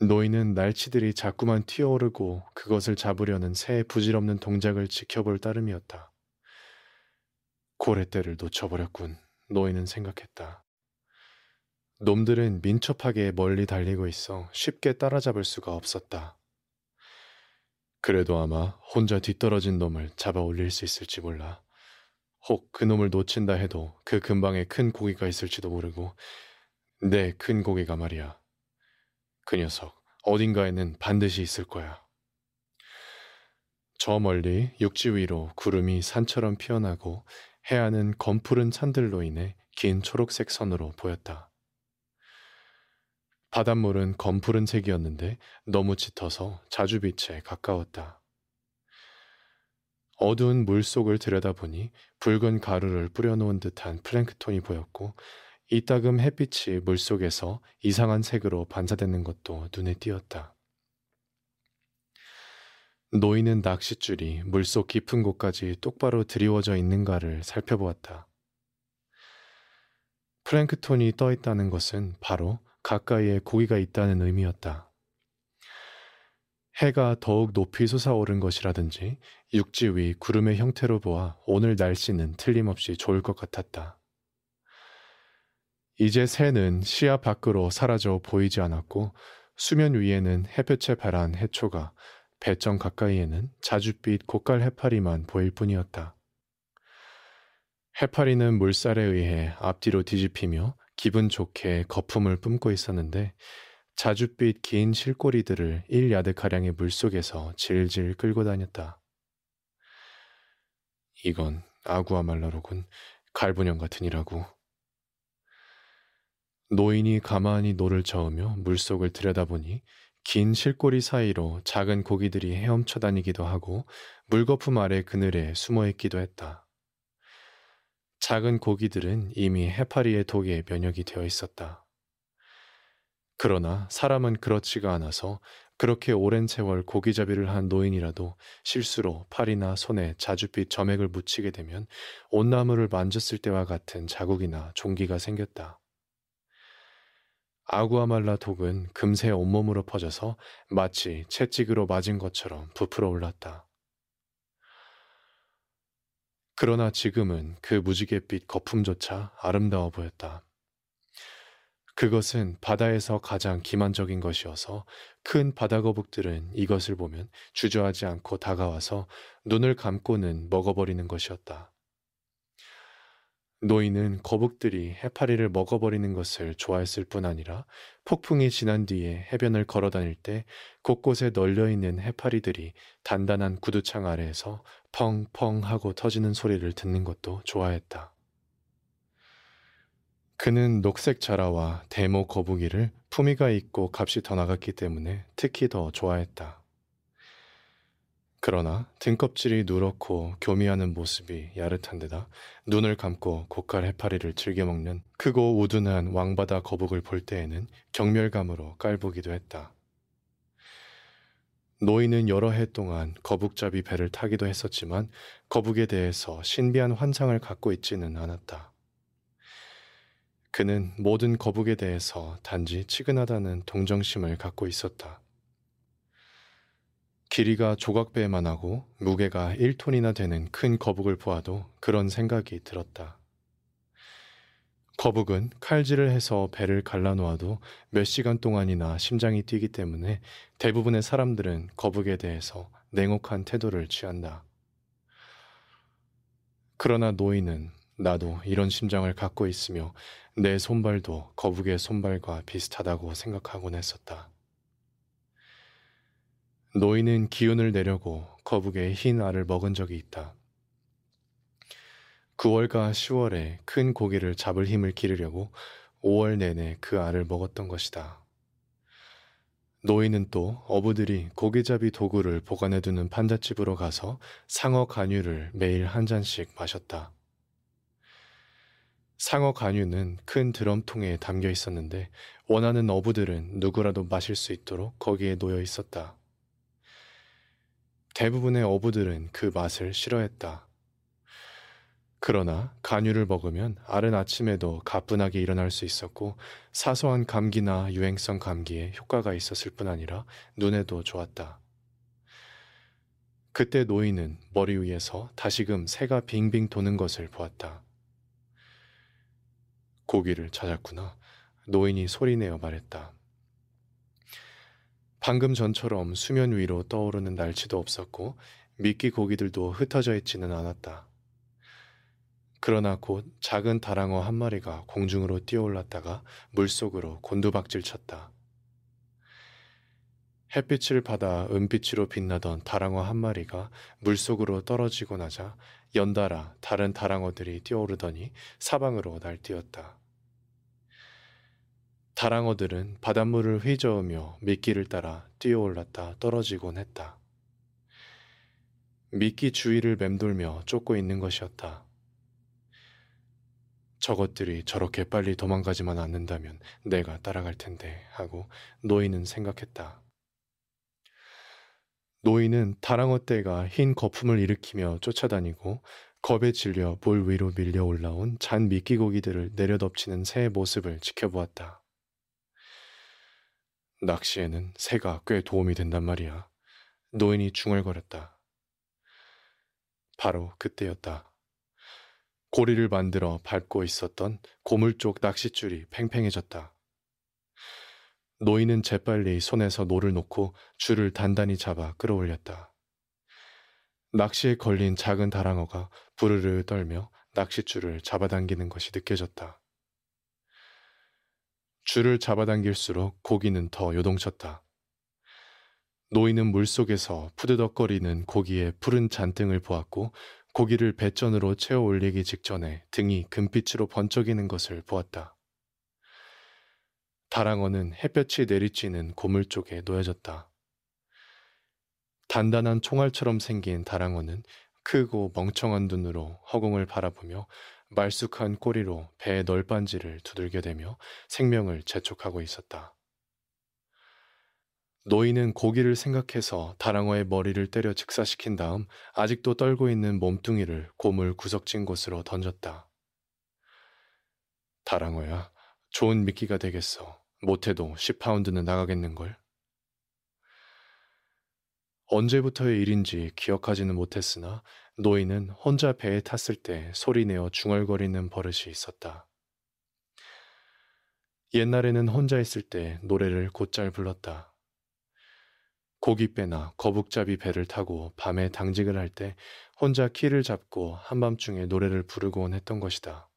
노인은 날치들이 자꾸만 튀어오르고 그것을 잡으려는 새의 부질없는 동작을 지켜볼 따름이었다. 고래떼를 놓쳐버렸군. 노인은 생각했다. 놈들은 민첩하게 멀리 달리고 있어 쉽게 따라잡을 수가 없었다. 그래도 아마 혼자 뒤떨어진 놈을 잡아 올릴 수 있을지 몰라. 혹 그 놈을 놓친다 해도 그 근방에 큰 고기가 있을지도 모르고 내 큰 고기가 말이야. 그 녀석 어딘가에는 반드시 있을 거야. 저 멀리 육지 위로 구름이 산처럼 피어나고 해안은 검푸른 산들로 인해 긴 초록색 선으로 보였다. 바닷물은 검푸른 색이었는데 너무 짙어서 자주빛에 가까웠다. 어두운 물 속을 들여다보니 붉은 가루를 뿌려놓은 듯한 플랭크톤이 보였고 이따금 햇빛이 물 속에서 이상한 색으로 반사되는 것도 눈에 띄었다. 노인은 낚싯줄이 물속 깊은 곳까지 똑바로 드리워져 있는가를 살펴보았다. 플랭크톤이 떠 있다는 것은 바로 가까이에 고기가 있다는 의미였다. 해가 더욱 높이 솟아오른 것이라든지 육지 위 구름의 형태로 보아 오늘 날씨는 틀림없이 좋을 것 같았다. 이제 새는 시야 밖으로 사라져 보이지 않았고 수면 위에는 햇볕에 발한 해초가 배점 가까이에는 자줏빛 고깔 해파리만 보일 뿐이었다. 해파리는 물살에 의해 앞뒤로 뒤집히며 기분 좋게 거품을 뿜고 있었는데 자줏빛 긴 실꼬리들을 1야드가량의 물속에서 질질 끌고 다녔다. 이건 agua mala로군 갈보년 같으니라고. 노인이 가만히 노를 저으며 물속을 들여다보니 긴 실꼬리 사이로 작은 고기들이 헤엄쳐 다니기도 하고 물거품 아래 그늘에 숨어 있기도 했다. 작은 고기들은 이미 해파리의 독에 면역이 되어 있었다. 그러나 사람은 그렇지가 않아서 그렇게 오랜 세월 고기잡이를 한 노인이라도 실수로 팔이나 손에 자줏빛 점액을 묻히게 되면 온나무를 만졌을 때와 같은 자국이나 종기가 생겼다. 아구아말라 독은 금세 온몸으로 퍼져서 마치 채찍으로 맞은 것처럼 부풀어 올랐다. 그러나 지금은 그 무지갯빛 거품조차 아름다워 보였다. 그것은 바다에서 가장 기만적인 것이어서 큰 바다거북들은 이것을 보면 주저하지 않고 다가와서 눈을 감고는 먹어버리는 것이었다. 노인은 거북들이 해파리를 먹어버리는 것을 좋아했을 뿐 아니라 폭풍이 지난 뒤에 해변을 걸어 다닐 때 곳곳에 널려 있는 해파리들이 단단한 구두창 아래에서 펑펑 하고 터지는 소리를 듣는 것도 좋아했다. 그는 녹색 자라와 대모 거북이를 품위가 있고 값이 더 나갔기 때문에 특히 더 좋아했다. 그러나 등껍질이 누렇고 교미하는 모습이 야릇한 데다 눈을 감고 고칼 해파리를 즐겨 먹는 크고 우둔한 왕바다 거북을 볼 때에는 경멸감으로 깔보기도 했다. 노인은 여러 해 동안 거북잡이 배를 타기도 했었지만 거북에 대해서 신비한 환상을 갖고 있지는 않았다. 그는 모든 거북에 대해서 단지 치근하다는 동정심을 갖고 있었다. 길이가 조각배만 하고 무게가 1톤이나 되는 큰 거북을 보아도 그런 생각이 들었다. 거북은 칼질을 해서 배를 갈라놓아도 몇 시간 동안이나 심장이 뛰기 때문에 대부분의 사람들은 거북에 대해서 냉혹한 태도를 취한다. 그러나 노인은 나도 이런 심장을 갖고 있으며 내 손발도 거북의 손발과 비슷하다고 생각하곤 했었다. 노인은 기운을 내려고 거북의 흰 알을 먹은 적이 있다. 9월과 10월에 큰 고기를 잡을 힘을 기르려고 5월 내내 그 알을 먹었던 것이다. 노인은 또 어부들이 고기잡이 도구를 보관해두는 판잣집으로 가서 상어 간유를 매일 한 잔씩 마셨다. 상어 간유는 큰 드럼통에 담겨 있었는데 원하는 어부들은 누구라도 마실 수 있도록 거기에 놓여 있었다. 대부분의 어부들은 그 맛을 싫어했다. 그러나 간유를 먹으면 아른 아침에도 가뿐하게 일어날 수 있었고 사소한 감기나 유행성 감기에 효과가 있었을 뿐 아니라 눈에도 좋았다. 그때 노인은 머리 위에서 다시금 새가 빙빙 도는 것을 보았다. 고기를 찾았구나. 노인이 소리내어 말했다. 방금 전처럼 수면 위로 떠오르는 날치도 없었고 미끼 고기들도 흩어져 있지는 않았다. 그러나 곧 작은 다랑어 한 마리가 공중으로 뛰어올랐다가 물속으로 곤두박질 쳤다. 햇빛을 받아 은빛으로 빛나던 다랑어 한 마리가 물속으로 떨어지고 나자 연달아 다른 다랑어들이 뛰어오르더니 사방으로 날뛰었다. 다랑어들은 바닷물을 휘저으며 미끼를 따라 뛰어올랐다 떨어지곤 했다. 미끼 주위를 맴돌며 쫓고 있는 것이었다. 저것들이 저렇게 빨리 도망가지만 않는다면 내가 따라갈 텐데 하고 노인은 생각했다. 노인은 다랑어 떼가 흰 거품을 일으키며 쫓아다니고 겁에 질려 볼 위로 밀려 올라온 잔 미끼고기들을 내려덮치는 새의 모습을 지켜보았다. 낚시에는 새가 꽤 도움이 된단 말이야. 노인이 중얼거렸다. 바로 그때였다. 고리를 만들어 밟고 있었던 고물 쪽 낚싯줄이 팽팽해졌다. 노인은 재빨리 손에서 노를 놓고 줄을 단단히 잡아 끌어올렸다. 낚시에 걸린 작은 다랑어가 부르르 떨며 낚싯줄을 잡아당기는 것이 느껴졌다. 줄을 잡아당길수록 고기는 더 요동쳤다. 노인은 물속에서 푸드덕거리는 고기의 푸른 잔등을 보았고 고기를 배전으로 채워 올리기 직전에 등이 금빛으로 번쩍이는 것을 보았다. 다랑어는 햇볕이 내리쬐는 고물 쪽에 놓여졌다. 단단한 총알처럼 생긴 다랑어는 크고 멍청한 눈으로 허공을 바라보며 말쑥한 꼬리로 배의 널빤지를 두들겨대며 생명을 재촉하고 있었다. 노인은 고기를 생각해서 다랑어의 머리를 때려 즉사시킨 다음 아직도 떨고 있는 몸뚱이를 고물 구석진 곳으로 던졌다. 다랑어야, 좋은 미끼가 되겠어. 못해도 10파운드는 나가겠는걸? 언제부터의 일인지 기억하지는 못했으나 노인은 혼자 배에 탔을 때 소리내어 중얼거리는 버릇이 있었다. 옛날에는 혼자 있을 때 노래를 곧잘 불렀다. 고깃배나 거북잡이 배를 타고 밤에 당직을 할 때 혼자 키를 잡고 한밤중에 노래를 부르곤 했던 것이다.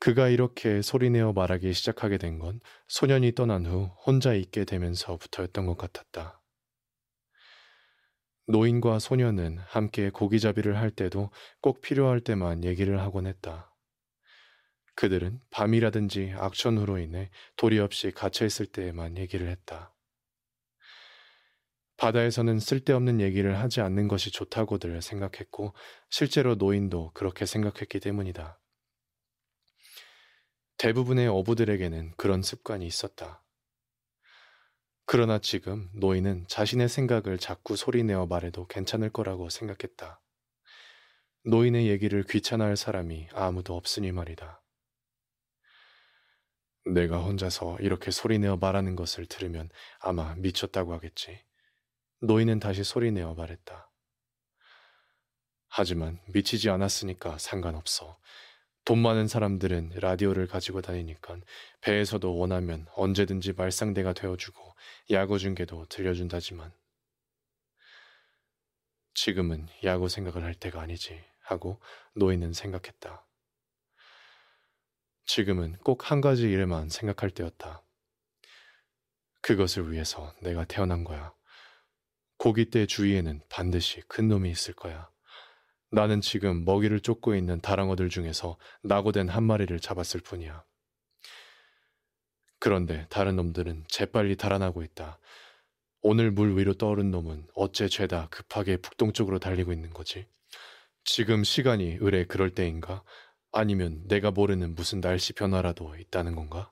그가 이렇게 소리내어 말하기 시작하게 된 건 소년이 떠난 후 혼자 있게 되면서부터였던 것 같았다. 노인과 소년은 함께 고기잡이를 할 때도 꼭 필요할 때만 얘기를 하곤 했다. 그들은 밤이라든지 악천후로 인해 도리 없이 갇혀있을 때에만 얘기를 했다. 바다에서는 쓸데없는 얘기를 하지 않는 것이 좋다고들 생각했고 실제로 노인도 그렇게 생각했기 때문이다. 대부분의 어부들에게는 그런 습관이 있었다. 그러나 지금 노인은 자신의 생각을 자꾸 소리내어 말해도 괜찮을 거라고 생각했다. 노인의 얘기를 귀찮아할 사람이 아무도 없으니 말이다. 내가 혼자서 이렇게 소리내어 말하는 것을 들으면 아마 미쳤다고 하겠지. 노인은 다시 소리내어 말했다. 하지만 미치지 않았으니까 상관없어. 돈 많은 사람들은 라디오를 가지고 다니니까 배에서도 원하면 언제든지 말상대가 되어주고 야구 중계도 들려준다지만 지금은 야구 생각을 할 때가 아니지 하고 노인은 생각했다. 지금은 꼭 한 가지 일에만 생각할 때였다. 그것을 위해서 내가 태어난 거야. 고깃대 주위에는 반드시 큰 놈이 있을 거야. 나는 지금 먹이를 쫓고 있는 다랑어들 중에서 낙오된 한 마리를 잡았을 뿐이야. 그런데 다른 놈들은 재빨리 달아나고 있다. 오늘 물 위로 떠오른 놈은 어째 죄다 급하게 북동쪽으로 달리고 있는 거지. 지금 시간이 의뢰 그럴 때인가? 아니면 내가 모르는 무슨 날씨 변화라도 있다는 건가?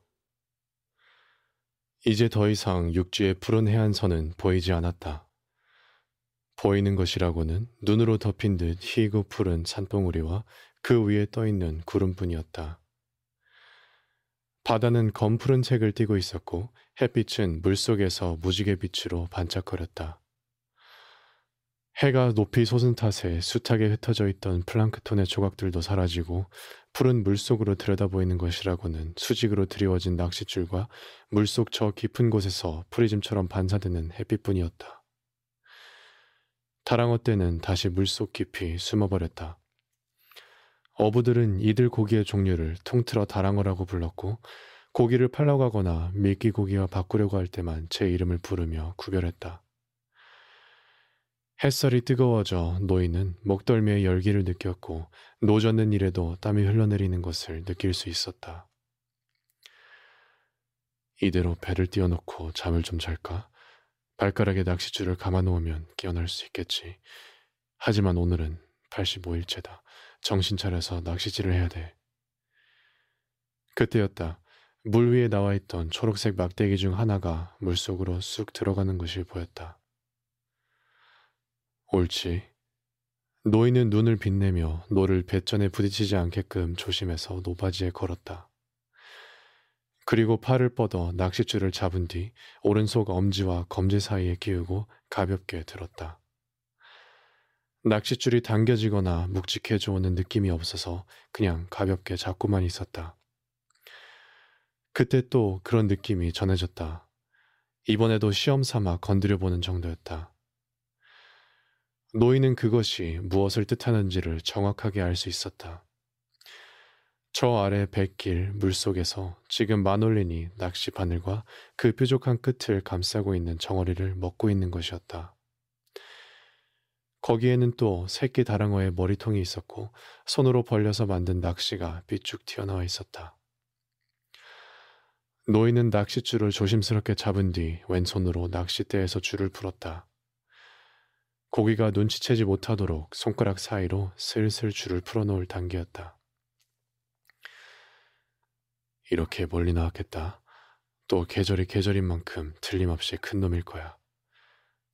이제 더 이상 육지의 푸른 해안선은 보이지 않았다. 보이는 것이라고는 눈으로 덮인 듯 희고 푸른 산봉우리와 그 위에 떠있는 구름뿐이었다. 바다는 검푸른 색을 띠고 있었고 햇빛은 물속에서 무지개 빛으로 반짝거렸다. 해가 높이 솟은 탓에 숱하게 흩어져 있던 플랑크톤의 조각들도 사라지고 푸른 물속으로 들여다보이는 것이라고는 수직으로 드리워진 낚싯줄과 물속 저 깊은 곳에서 프리즘처럼 반사되는 햇빛뿐이었다. 다랑어 떼는 다시 물속 깊이 숨어버렸다. 어부들은 이들 고기의 종류를 통틀어 다랑어라고 불렀고 고기를 팔러 가거나 밀기 고기와 바꾸려고 할 때만 제 이름을 부르며 구별했다. 햇살이 뜨거워져 노인은 목덜미의 열기를 느꼈고 노젓는 일에도 땀이 흘러내리는 것을 느낄 수 있었다. 이대로 배를 띄워놓고 잠을 좀 잘까? 발가락에 낚싯줄을 감아놓으면 깨어날 수 있겠지. 하지만 오늘은 85일째다. 정신 차려서 낚시질을 해야 돼. 그때였다. 물 위에 나와 있던 초록색 막대기 중 하나가 물 속으로 쑥 들어가는 것이 보였다. 옳지. 노인은 눈을 빛내며 노를 배전에 부딪히지 않게끔 조심해서 노바지에 걸었다. 그리고 팔을 뻗어 낚싯줄을 잡은 뒤 오른손 엄지와 검지 사이에 끼우고 가볍게 들었다. 낚싯줄이 당겨지거나 묵직해져 오는 느낌이 없어서 그냥 가볍게 잡고만 있었다. 그때 또 그런 느낌이 전해졌다. 이번에도 시험 삼아 건드려보는 정도였다. 노인은 그것이 무엇을 뜻하는지를 정확하게 알 수 있었다. 저 아래 백길 물속에서 지금 마놀린이 낚시 바늘과 그 뾰족한 끝을 감싸고 있는 정어리를 먹고 있는 것이었다. 거기에는 또 새끼 다랑어의 머리통이 있었고 손으로 벌려서 만든 낚시가 삐쭉 튀어나와 있었다. 노인은 낚싯줄을 조심스럽게 잡은 뒤 왼손으로 낚싯대에서 줄을 풀었다. 고기가 눈치채지 못하도록 손가락 사이로 슬슬 줄을 풀어놓을 단계였다. 이렇게 멀리 나왔겠다. 또 계절이 계절인 만큼 틀림없이 큰 놈일 거야.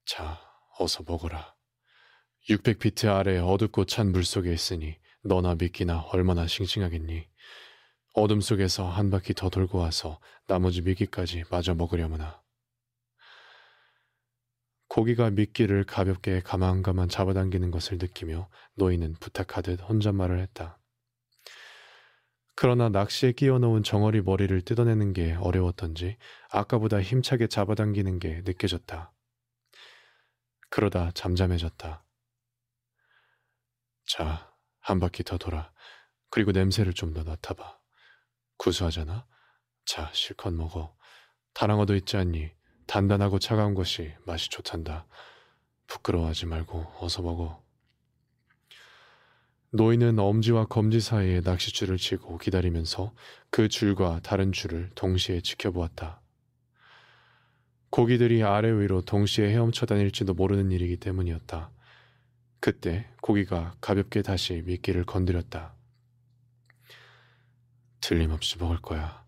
자, 어서 먹어라. 600피트 아래 어둡고 찬 물속에 있으니 너나 미끼나 얼마나 싱싱하겠니. 어둠 속에서 한 바퀴 더 돌고 와서 나머지 미끼까지 마저 먹으려무나. 고기가 미끼를 가볍게 가만가만 잡아당기는 것을 느끼며 노인은 부탁하듯 혼잣말을 했다. 그러나 낚시에 끼워놓은 정어리 머리를 뜯어내는 게 어려웠던지 아까보다 힘차게 잡아당기는 게 느껴졌다. 그러다 잠잠해졌다. 자, 한 바퀴 더 돌아. 그리고 냄새를 좀 더 맡아봐. 구수하잖아? 자, 실컷 먹어. 다랑어도 있지 않니? 단단하고 차가운 것이 맛이 좋단다. 부끄러워하지 말고 어서 먹어. 노인은 엄지와 검지 사이에 낚싯줄을 치고 기다리면서 그 줄과 다른 줄을 동시에 지켜보았다. 고기들이 아래 위로 동시에 헤엄쳐 다닐지도 모르는 일이기 때문이었다. 그때 고기가 가볍게 다시 미끼를 건드렸다. 틀림없이 먹을 거야.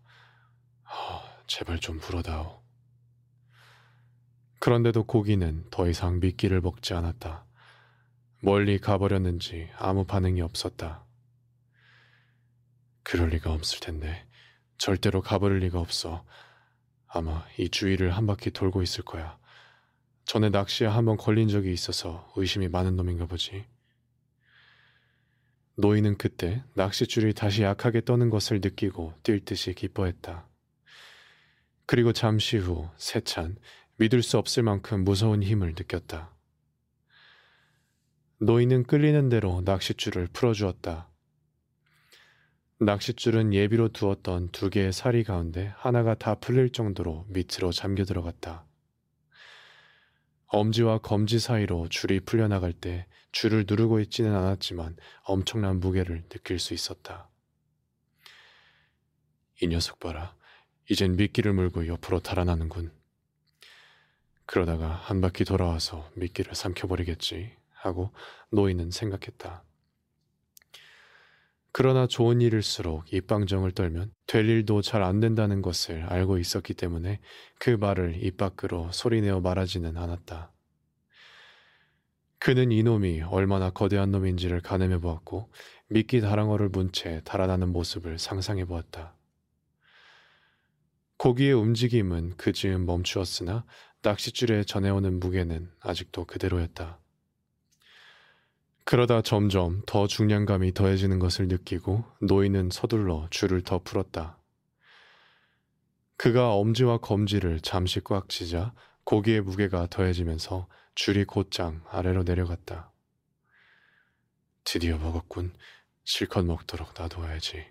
어, 제발 좀 불어다오. 그런데도 고기는 더 이상 미끼를 먹지 않았다. 멀리 가버렸는지 아무 반응이 없었다. 그럴 리가 없을 텐데 절대로 가버릴 리가 없어. 아마 이 주위를 한 바퀴 돌고 있을 거야. 전에 낚시에 한 번 걸린 적이 있어서 의심이 많은 놈인가 보지. 노인은 그때 낚싯줄이 다시 약하게 떠는 것을 느끼고 뛸 듯이 기뻐했다. 그리고 잠시 후 세찬 믿을 수 없을 만큼 무서운 힘을 느꼈다. 노인은 끌리는 대로 낚싯줄을 풀어주었다. 낚싯줄은 예비로 두었던 두 개의 사리 가운데 하나가 다 풀릴 정도로 밑으로 잠겨 들어갔다. 엄지와 검지 사이로 줄이 풀려나갈 때 줄을 누르고 있지는 않았지만 엄청난 무게를 느낄 수 있었다. 이 녀석 봐라. 이젠 미끼를 물고 옆으로 달아나는군. 그러다가 한 바퀴 돌아와서 미끼를 삼켜버리겠지 하고 노인은 생각했다. 그러나 좋은 일일수록 입방정을 떨면 될 일도 잘 안 된다는 것을 알고 있었기 때문에 그 말을 입 밖으로 소리내어 말하지는 않았다. 그는 이놈이 얼마나 거대한 놈인지를 가늠해 보았고 미끼 다랑어를 문 채 달아나는 모습을 상상해 보았다. 고기의 움직임은 그 즈음 멈추었으나 낚싯줄에 전해오는 무게는 아직도 그대로였다. 그러다 점점 더 중량감이 더해지는 것을 느끼고 노인은 서둘러 줄을 더 풀었다. 그가 엄지와 검지를 잠시 꽉 쥐자 고기의 무게가 더해지면서 줄이 곧장 아래로 내려갔다. 드디어 먹었군. 실컷 먹도록 놔둬야지.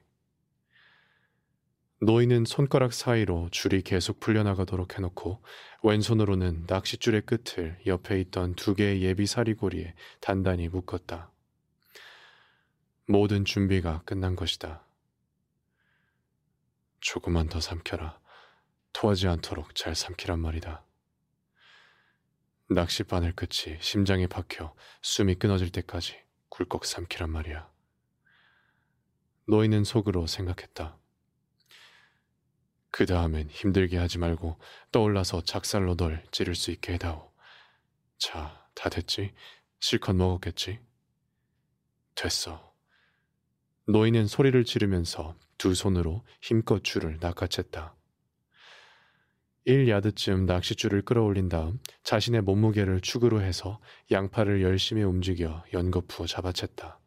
노인은 손가락 사이로 줄이 계속 풀려나가도록 해놓고 왼손으로는 낚싯줄의 끝을 옆에 있던 두 개의 예비 사리고리에 단단히 묶었다. 모든 준비가 끝난 것이다. 조금만 더 삼켜라. 토하지 않도록 잘 삼키란 말이다. 낚싯바늘 끝이 심장에 박혀 숨이 끊어질 때까지 굴꺽 삼키란 말이야. 노인은 속으로 생각했다. 그 다음엔 힘들게 하지 말고 떠올라서 작살로 널 찌를 수 있게 해다오. 자, 다 됐지? 실컷 먹었겠지? 됐어. 노인은 소리를 지르면서 두 손으로 힘껏 줄을 낚아챘다. 1야드쯤 낚싯줄을 끌어올린 다음 자신의 몸무게를 축으로 해서 양팔을 열심히 움직여 연거푸 잡아챘다.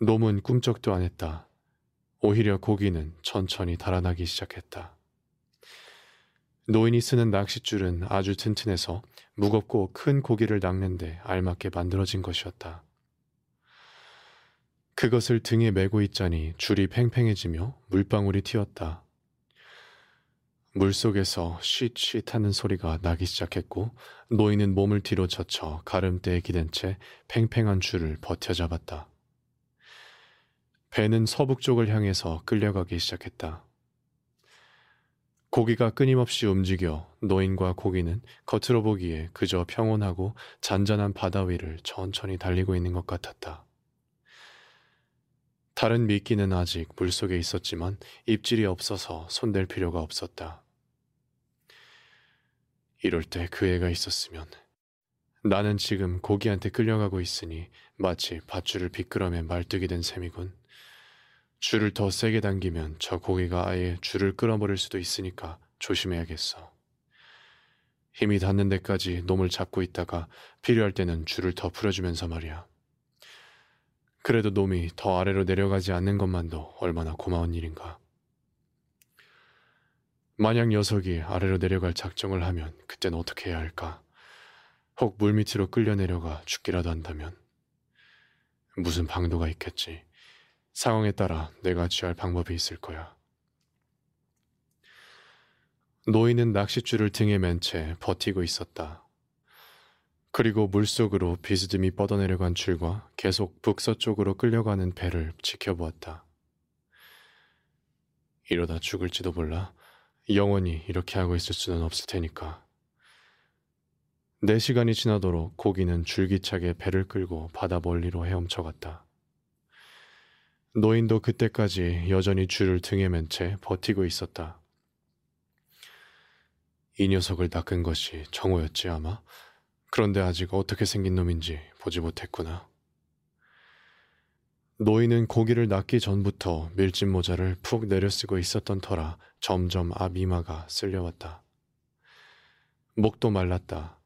놈은 꿈쩍도 안 했다. 오히려 고기는 천천히 달아나기 시작했다. 노인이 쓰는 낚싯줄은 아주 튼튼해서 무겁고 큰 고기를 낚는데 알맞게 만들어진 것이었다. 그것을 등에 메고 있자니 줄이 팽팽해지며 물방울이 튀었다. 물속에서 쉿쉿 하는 소리가 나기 시작했고 노인은 몸을 뒤로 젖혀 가름대에 기댄 채 팽팽한 줄을 버텨 잡았다. 배는 서북쪽을 향해서 끌려가기 시작했다. 고기가 끊임없이 움직여 노인과 고기는 겉으로 보기에 그저 평온하고 잔잔한 바다 위를 천천히 달리고 있는 것 같았다. 다른 미끼는 아직 물속에 있었지만 입질이 없어서 손댈 필요가 없었다. 이럴 때 그 애가 있었으면 나는 지금 고기한테 끌려가고 있으니 마치 밧줄을 비끄러매 말뚝이 된 셈이군. 줄을 더 세게 당기면 저 고기가 아예 줄을 끌어버릴 수도 있으니까 조심해야겠어. 힘이 닿는 데까지 놈을 잡고 있다가 필요할 때는 줄을 더 풀어주면서 말이야. 그래도 놈이 더 아래로 내려가지 않는 것만도 얼마나 고마운 일인가. 만약 녀석이 아래로 내려갈 작정을 하면 그땐 어떻게 해야 할까? 혹 물 밑으로 끌려 내려가 죽기라도 한다면 무슨 방도가 있겠지. 상황에 따라 내가 취할 방법이 있을 거야. 노인은 낚싯줄을 등에 맨 채 버티고 있었다. 그리고 물속으로 비스듬히 뻗어내려간 줄과 계속 북서쪽으로 끌려가는 배를 지켜보았다. 이러다 죽을지도 몰라. 영원히 이렇게 하고 있을 수는 없을 테니까. 네 시간이 지나도록 고기는 줄기차게 배를 끌고 바다 멀리로 헤엄쳐갔다. 노인도 그때까지 여전히 줄을 등에 맨 채 버티고 있었다. 이 녀석을 낚은 것이 정오였지 아마? 그런데 아직 어떻게 생긴 놈인지 보지 못했구나. 노인은 고기를 낚기 전부터 밀짚 모자를 푹 내려쓰고 있었던 터라 점점 앞 이마가 쓸려왔다. 목도 말랐다.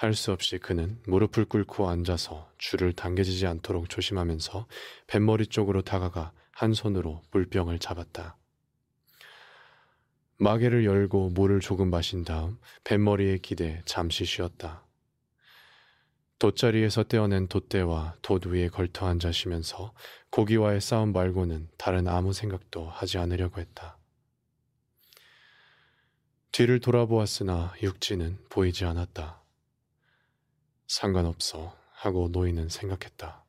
할 수 없이 그는 무릎을 꿇고 앉아서 줄을 당겨지지 않도록 조심하면서 뱃머리 쪽으로 다가가 한 손으로 물병을 잡았다. 마개를 열고 물을 조금 마신 다음 뱃머리에 기대 잠시 쉬었다. 돛자리에서 떼어낸 돛대와 돛 위에 걸터 앉아 쉬면서 고기와의 싸움 말고는 다른 아무 생각도 하지 않으려고 했다. 뒤를 돌아보았으나 육지는 보이지 않았다. 상관없어 하고 노인은 생각했다.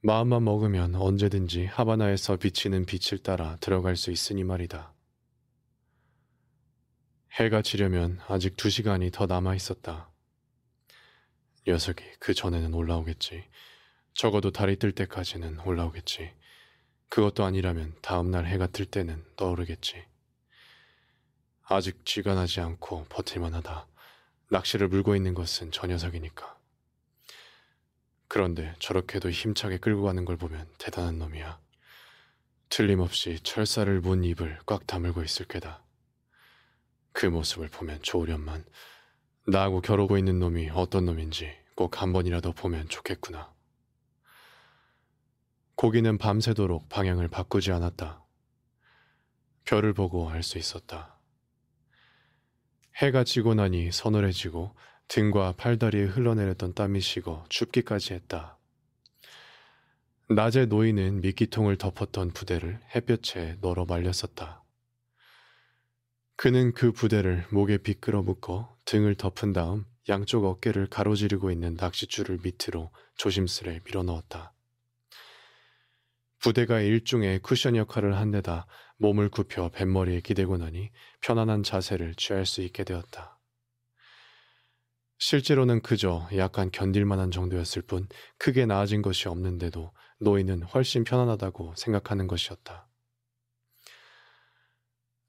마음만 먹으면 언제든지 하바나에서 비치는 빛을 따라 들어갈 수 있으니 말이다. 해가 지려면 아직 두 시간이 더 남아 있었다. 녀석이 그 전에는 올라오겠지. 적어도 달이 뜰 때까지는 올라오겠지. 그것도 아니라면 다음날 해가 뜰 때는 떠오르겠지. 아직 쥐가 나지 않고 버틸만 하다. 낚시를 물고 있는 것은 저 녀석이니까. 그런데 저렇게도 힘차게 끌고 가는 걸 보면 대단한 놈이야. 틀림없이 철사를 문 입을 꽉 다물고 있을 게다. 그 모습을 보면 좋으련만 나하고 겨루고 있는 놈이 어떤 놈인지 꼭 한 번이라도 보면 좋겠구나. 고기는 밤새도록 방향을 바꾸지 않았다. 별을 보고 알 수 있었다. 해가 지고 나니 서늘해지고 등과 팔다리에 흘러내렸던 땀이 식어 춥기까지 했다. 낮에 노인은 미끼통을 덮었던 부대를 햇볕에 널어 말렸었다. 그는 그 부대를 목에 비끌어 묶어 등을 덮은 다음 양쪽 어깨를 가로지르고 있는 낚싯줄을 밑으로 조심스레 밀어넣었다. 부대가 일종의 쿠션 역할을 한 데다 몸을 굽혀 뱃머리에 기대고 나니 편안한 자세를 취할 수 있게 되었다. 실제로는 그저 약간 견딜만한 정도였을 뿐 크게 나아진 것이 없는데도 노인은 훨씬 편안하다고 생각하는 것이었다.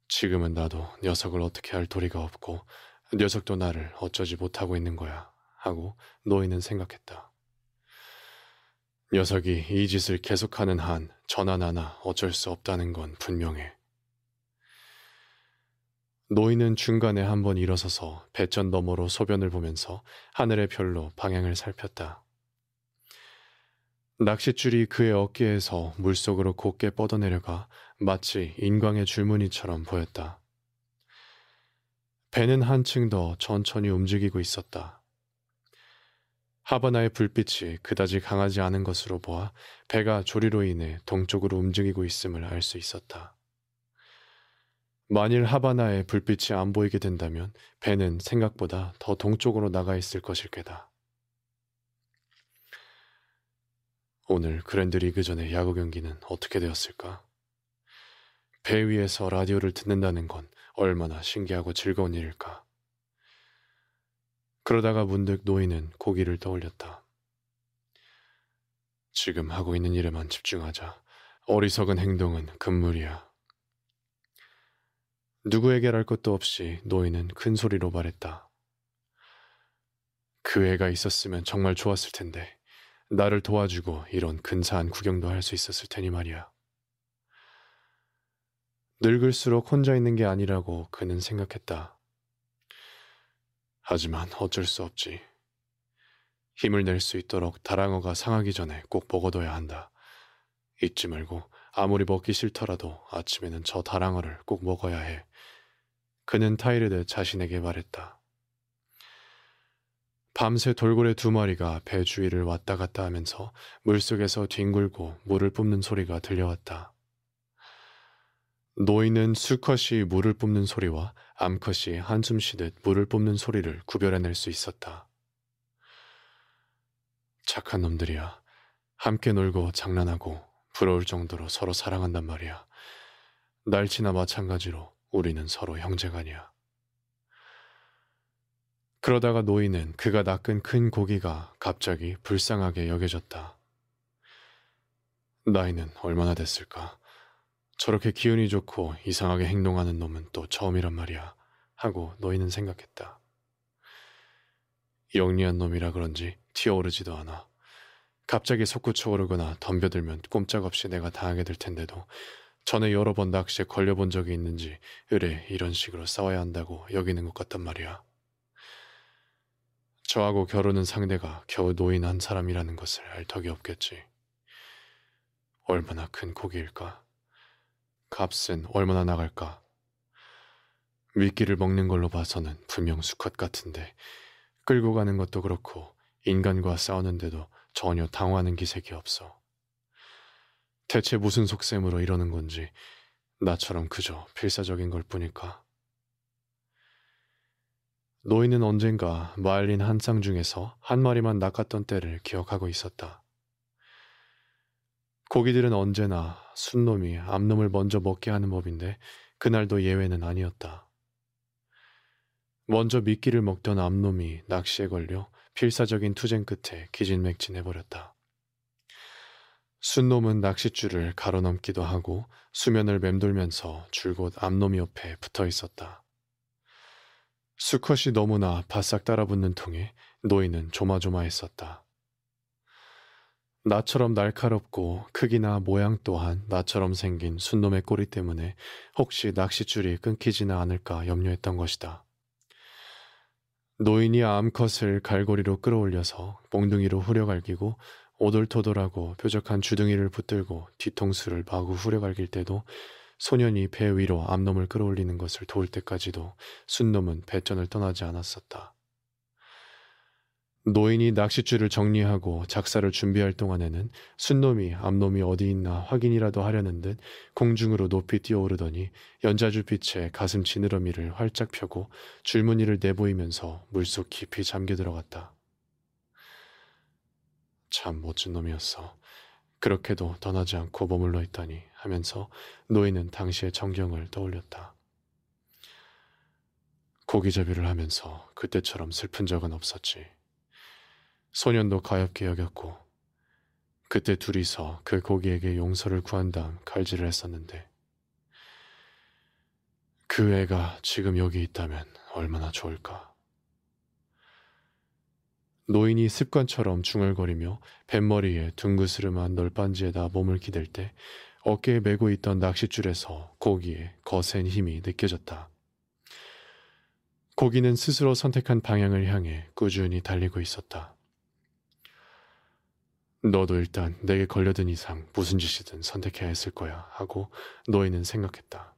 지금은 나도 녀석을 어떻게 할 도리가 없고 녀석도 나를 어쩌지 못하고 있는 거야 하고 노인은 생각했다. 녀석이 이 짓을 계속하는 한 전한 하나 어쩔 수 없다는 건 분명해. 노인은 중간에 한 번 일어서서 배전 너머로 소변을 보면서 하늘의 별로 방향을 살폈다. 낚싯줄이 그의 어깨에서 물속으로 곱게 뻗어내려가 마치 인광의 줄무늬처럼 보였다. 배는 한층 더 천천히 움직이고 있었다. 하바나의 불빛이 그다지 강하지 않은 것으로 보아 배가 조리로 인해 동쪽으로 움직이고 있음을 알 수 있었다. 만일 하바나의 불빛이 안 보이게 된다면 배는 생각보다 더 동쪽으로 나가 있을 것일 게다. 오늘 그랜드 리그 전의 야구 경기는 어떻게 되었을까? 배 위에서 라디오를 듣는다는 건 얼마나 신기하고 즐거운 일일까? 그러다가 문득 노인은 고기를 떠올렸다. 지금 하고 있는 일에만 집중하자. 어리석은 행동은 금물이야. 누구에게랄 것도 없이 노인은 큰 소리로 말했다. 그 애가 있었으면 정말 좋았을 텐데, 나를 도와주고 이런 근사한 구경도 할 수 있었을 테니 말이야. 늙을수록 혼자 있는 게 아니라고 그는 생각했다. 하지만 어쩔 수 없지. 힘을 낼 수 있도록 다랑어가 상하기 전에 꼭 먹어둬야 한다. 잊지 말고 아무리 먹기 싫더라도 아침에는 저 다랑어를 꼭 먹어야 해. 그는 타이르드 자신에게 말했다. 밤새 돌고래 두 마리가 배 주위를 왔다 갔다 하면서 물속에서 뒹굴고 물을 뿜는 소리가 들려왔다. 노인은 수컷이 물을 뿜는 소리와 암컷이 한숨 쉬듯 물을 뿜는 소리를 구별해낼 수 있었다. 착한 놈들이야. 함께 놀고 장난하고 부러울 정도로 서로 사랑한단 말이야. 날치나 마찬가지로 우리는 서로 형제간이야. 그러다가 노인은 그가 낚은 큰 고기가 갑자기 불쌍하게 여겨졌다. 나이는 얼마나 됐을까? 저렇게 기운이 좋고 이상하게 행동하는 놈은 또 처음이란 말이야. 하고 노인은 생각했다. 영리한 놈이라 그런지 튀어오르지도 않아. 갑자기 솟구쳐 오르거나 덤벼들면 꼼짝없이 내가 당하게 될 텐데도 전에 여러 번 낚시에 걸려본 적이 있는지 의뢰 이런 식으로 싸워야 한다고 여기는 것 같단 말이야. 저하고 겨루는 상대가 겨우 노인 한 사람이라는 것을 알 턱이 없겠지. 얼마나 큰 고기일까? 값은 얼마나 나갈까? 미끼를 먹는 걸로 봐서는 분명 수컷 같은데 끌고 가는 것도 그렇고 인간과 싸우는데도 전혀 당황하는 기색이 없어. 대체 무슨 속셈으로 이러는 건지 나처럼 그저 필사적인 걸 뿐일까? 노인은 언젠가 마을린 한 쌍 중에서 한 마리만 낚았던 때를 기억하고 있었다. 고기들은 언제나 순놈이 암놈을 먼저 먹게 하는 법인데 그날도 예외는 아니었다. 먼저 미끼를 먹던 암놈이 낚시에 걸려 필사적인 투쟁 끝에 기진맥진해버렸다. 순놈은 낚싯줄을 가로넘기도 하고 수면을 맴돌면서 줄곧 암놈 옆에 붙어 있었다. 수컷이 너무나 바싹 따라붙는 통에 노인은 조마조마했었다. 나처럼 날카롭고 크기나 모양 또한 나처럼 생긴 순놈의 꼬리 때문에 혹시 낚싯줄이 끊기지는 않을까 염려했던 것이다. 노인이 암컷을 갈고리로 끌어올려서 몽둥이로 후려갈기고 오돌토돌하고 뾰족한 주둥이를 붙들고 뒤통수를 마구 후려갈길 때도 소년이 배 위로 암놈을 끌어올리는 것을 도울 때까지도 순놈은 배전을 떠나지 않았었다. 노인이 낚싯줄을 정리하고 작사를 준비할 동안에는 순놈이 암놈이 어디 있나 확인이라도 하려는 듯 공중으로 높이 뛰어오르더니 연자줄빛에 가슴 지느러미를 활짝 펴고 줄무늬를 내보이면서 물속 깊이 잠겨 들어갔다. 참 멋진 놈이었어. 그렇게도 떠나지 않고 머물러 있다니 하면서 노인은 당시의 정경을 떠올렸다. 고기잡이를 하면서 그때처럼 슬픈 적은 없었지. 소년도 가엾게 여겼고 그때 둘이서 그 고기에게 용서를 구한 다음 칼질을 했었는데 그 애가 지금 여기 있다면 얼마나 좋을까. 노인이 습관처럼 중얼거리며 뱃머리에 둥그스름한 널빤지에다 몸을 기댈 때 어깨에 메고 있던 낚싯줄에서 고기에 거센 힘이 느껴졌다. 고기는 스스로 선택한 방향을 향해 꾸준히 달리고 있었다. 너도 일단 내게 걸려든 이상 무슨 짓이든 선택해야 했을 거야 하고 노인은 생각했다.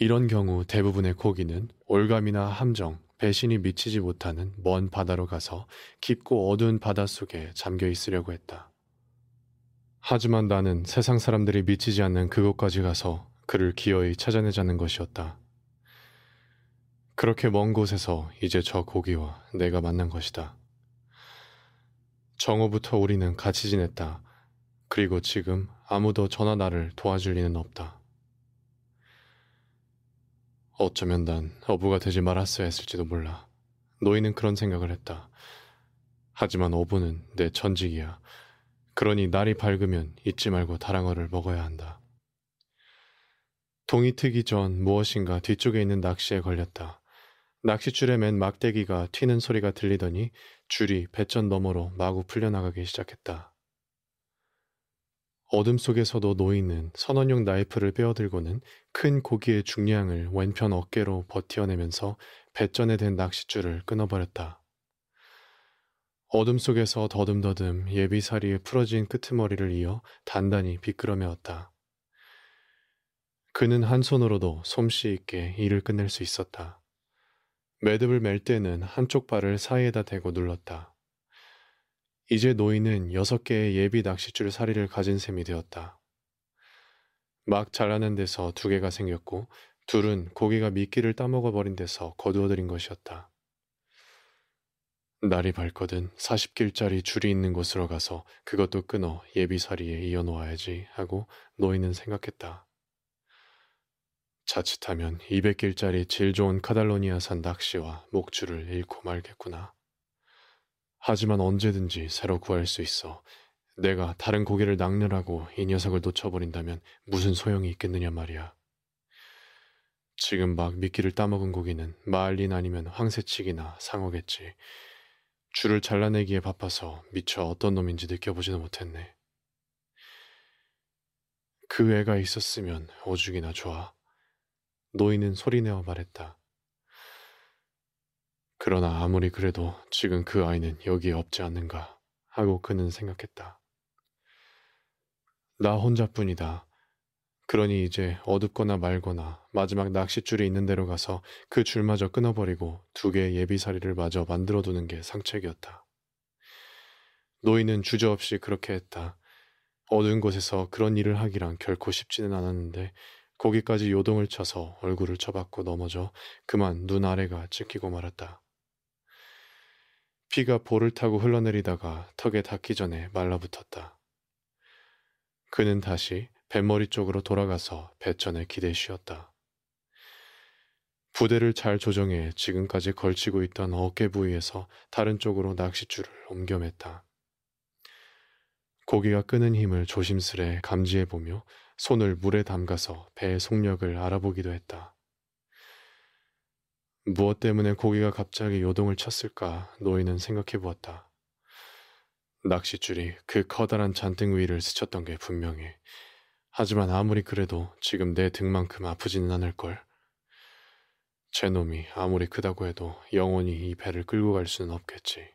이런 경우 대부분의 고기는 올감이나 함정, 배신이 미치지 못하는 먼 바다로 가서 깊고 어두운 바다 속에 잠겨 있으려고 했다. 하지만 나는 세상 사람들이 미치지 않는 그곳까지 가서 그를 기어이 찾아내자는 것이었다. 그렇게 먼 곳에서 이제 저 고기와 내가 만난 것이다. 정오부터 우리는 같이 지냈다. 그리고 지금 아무도 저나 나를 도와줄 리는 없다. 어쩌면 난 어부가 되지 말았어야 했을지도 몰라. 노인은 그런 생각을 했다. 하지만 어부는 내 천직이야. 그러니 날이 밝으면 잊지 말고 다랑어를 먹어야 한다. 동이 트기 전 무엇인가 뒤쪽에 있는 낚시에 걸렸다. 낚싯줄에 맨 막대기가 튀는 소리가 들리더니 줄이 배전 너머로 마구 풀려나가기 시작했다. 어둠 속에서도 노인은 선원용 나이프를 빼어들고는 큰 고기의 중량을 왼편 어깨로 버티어내면서 배전에 댄 낚싯줄을 끊어버렸다. 어둠 속에서 더듬더듬 예비사리에 풀어진 끄트머리를 이어 단단히 비끄러매었다. 그는 한 손으로도 솜씨 있게 일을 끝낼 수 있었다. 매듭을 맬 때는 한쪽 발을 사이에다 대고 눌렀다. 이제 노인은 여섯 개의 예비 낚싯줄 사리를 가진 셈이 되었다. 막 잘라낸 데서 두 개가 생겼고 둘은 고기가 미끼를 따먹어 버린 데서 거두어들인 것이었다. 날이 밝거든 40길짜리 줄이 있는 곳으로 가서 그것도 끊어 예비사리에 이어놓아야지 하고 노인은 생각했다. 자칫하면 200길짜리 질 좋은 카달로니아산 낚시와 목줄을 잃고 말겠구나. 하지만 언제든지 새로 구할 수 있어. 내가 다른 고개를 낚느라고 이 녀석을 놓쳐버린다면 무슨 소용이 있겠느냐 말이야. 지금 막 미끼를 따먹은 고기는 마을린 아니면 황새치기나 상어겠지. 줄을 잘라내기에 바빠서 미처 어떤 놈인지 느껴보지도 못했네. 그 애가 있었으면 오죽이나 좋아. 노인은 소리내어 말했다. 그러나 아무리 그래도 지금 그 아이는 여기에 없지 않는가 하고 그는 생각했다. 나 혼자뿐이다. 그러니 이제 어둡거나 말거나 마지막 낚싯줄이 있는 데로 가서 그 줄마저 끊어버리고 두 개의 예비사리를 마저 만들어두는 게 상책이었다. 노인은 주저없이 그렇게 했다. 어두운 곳에서 그런 일을 하기란 결코 쉽지는 않았는데 거기까지 요동을 쳐서 얼굴을 쳐박고 넘어져 그만 눈 아래가 찢기고 말았다. 피가 볼을 타고 흘러내리다가 턱에 닿기 전에 말라붙었다. 그는 다시 뱃머리 쪽으로 돌아가서 배전에 기대 쉬었다. 부대를 잘 조정해 지금까지 걸치고 있던 어깨 부위에서 다른 쪽으로 낚싯줄을 옮겨맸다. 고기가 끄는 힘을 조심스레 감지해보며 손을 물에 담가서 배의 속력을 알아보기도 했다. 무엇 때문에 고기가 갑자기 요동을 쳤을까 노인은 생각해 보았다. 낚싯줄이 그 커다란 잔등 위를 스쳤던 게 분명해. 하지만 아무리 그래도 지금 내 등만큼 아프지는 않을걸. 제 놈이 아무리 크다고 해도 영원히 이 배를 끌고 갈 수는 없겠지.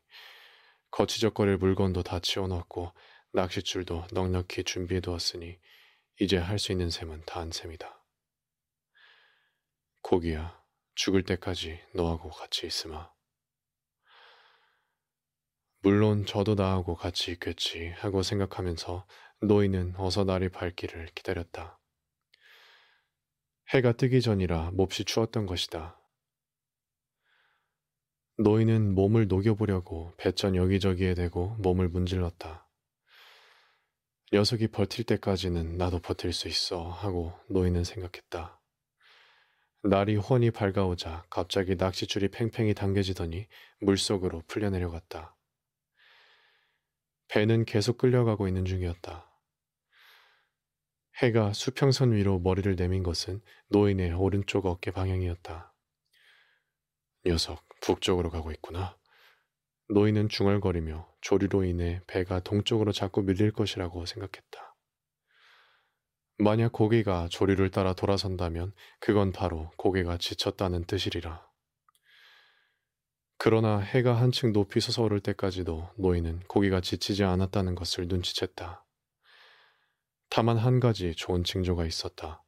거치적거릴 물건도 다 치워놓았고 낚싯줄도 넉넉히 준비해두었으니 이제 할 수 있는 셈은 다 한 셈이다. 고기야, 죽을 때까지 너하고 같이 있으마. 물론 저도 나하고 같이 있겠지 하고 생각하면서 노인은 어서 날이 밝기를 기다렸다. 해가 뜨기 전이라 몹시 추웠던 것이다. 노인은 몸을 녹여보려고 배전 여기저기에 대고 몸을 문질렀다. 녀석이 버틸 때까지는 나도 버틸 수 있어 하고 노인은 생각했다. 날이 훤히 밝아오자 갑자기 낚싯줄이 팽팽히 당겨지더니 물속으로 풀려내려갔다. 배는 계속 끌려가고 있는 중이었다. 해가 수평선 위로 머리를 내민 것은 노인의 오른쪽 어깨 방향이었다. 녀석, 북쪽으로 가고 있구나. 노인은 중얼거리며 조류로 인해 배가 동쪽으로 자꾸 밀릴 것이라고 생각했다. 만약 고기가 조류를 따라 돌아선다면 그건 바로 고개가 지쳤다는 뜻이리라. 그러나 해가 한층 높이 솟아오를 때까지도 노인은 고기가 지치지 않았다는 것을 눈치챘다. 다만 한 가지 좋은 징조가 있었다.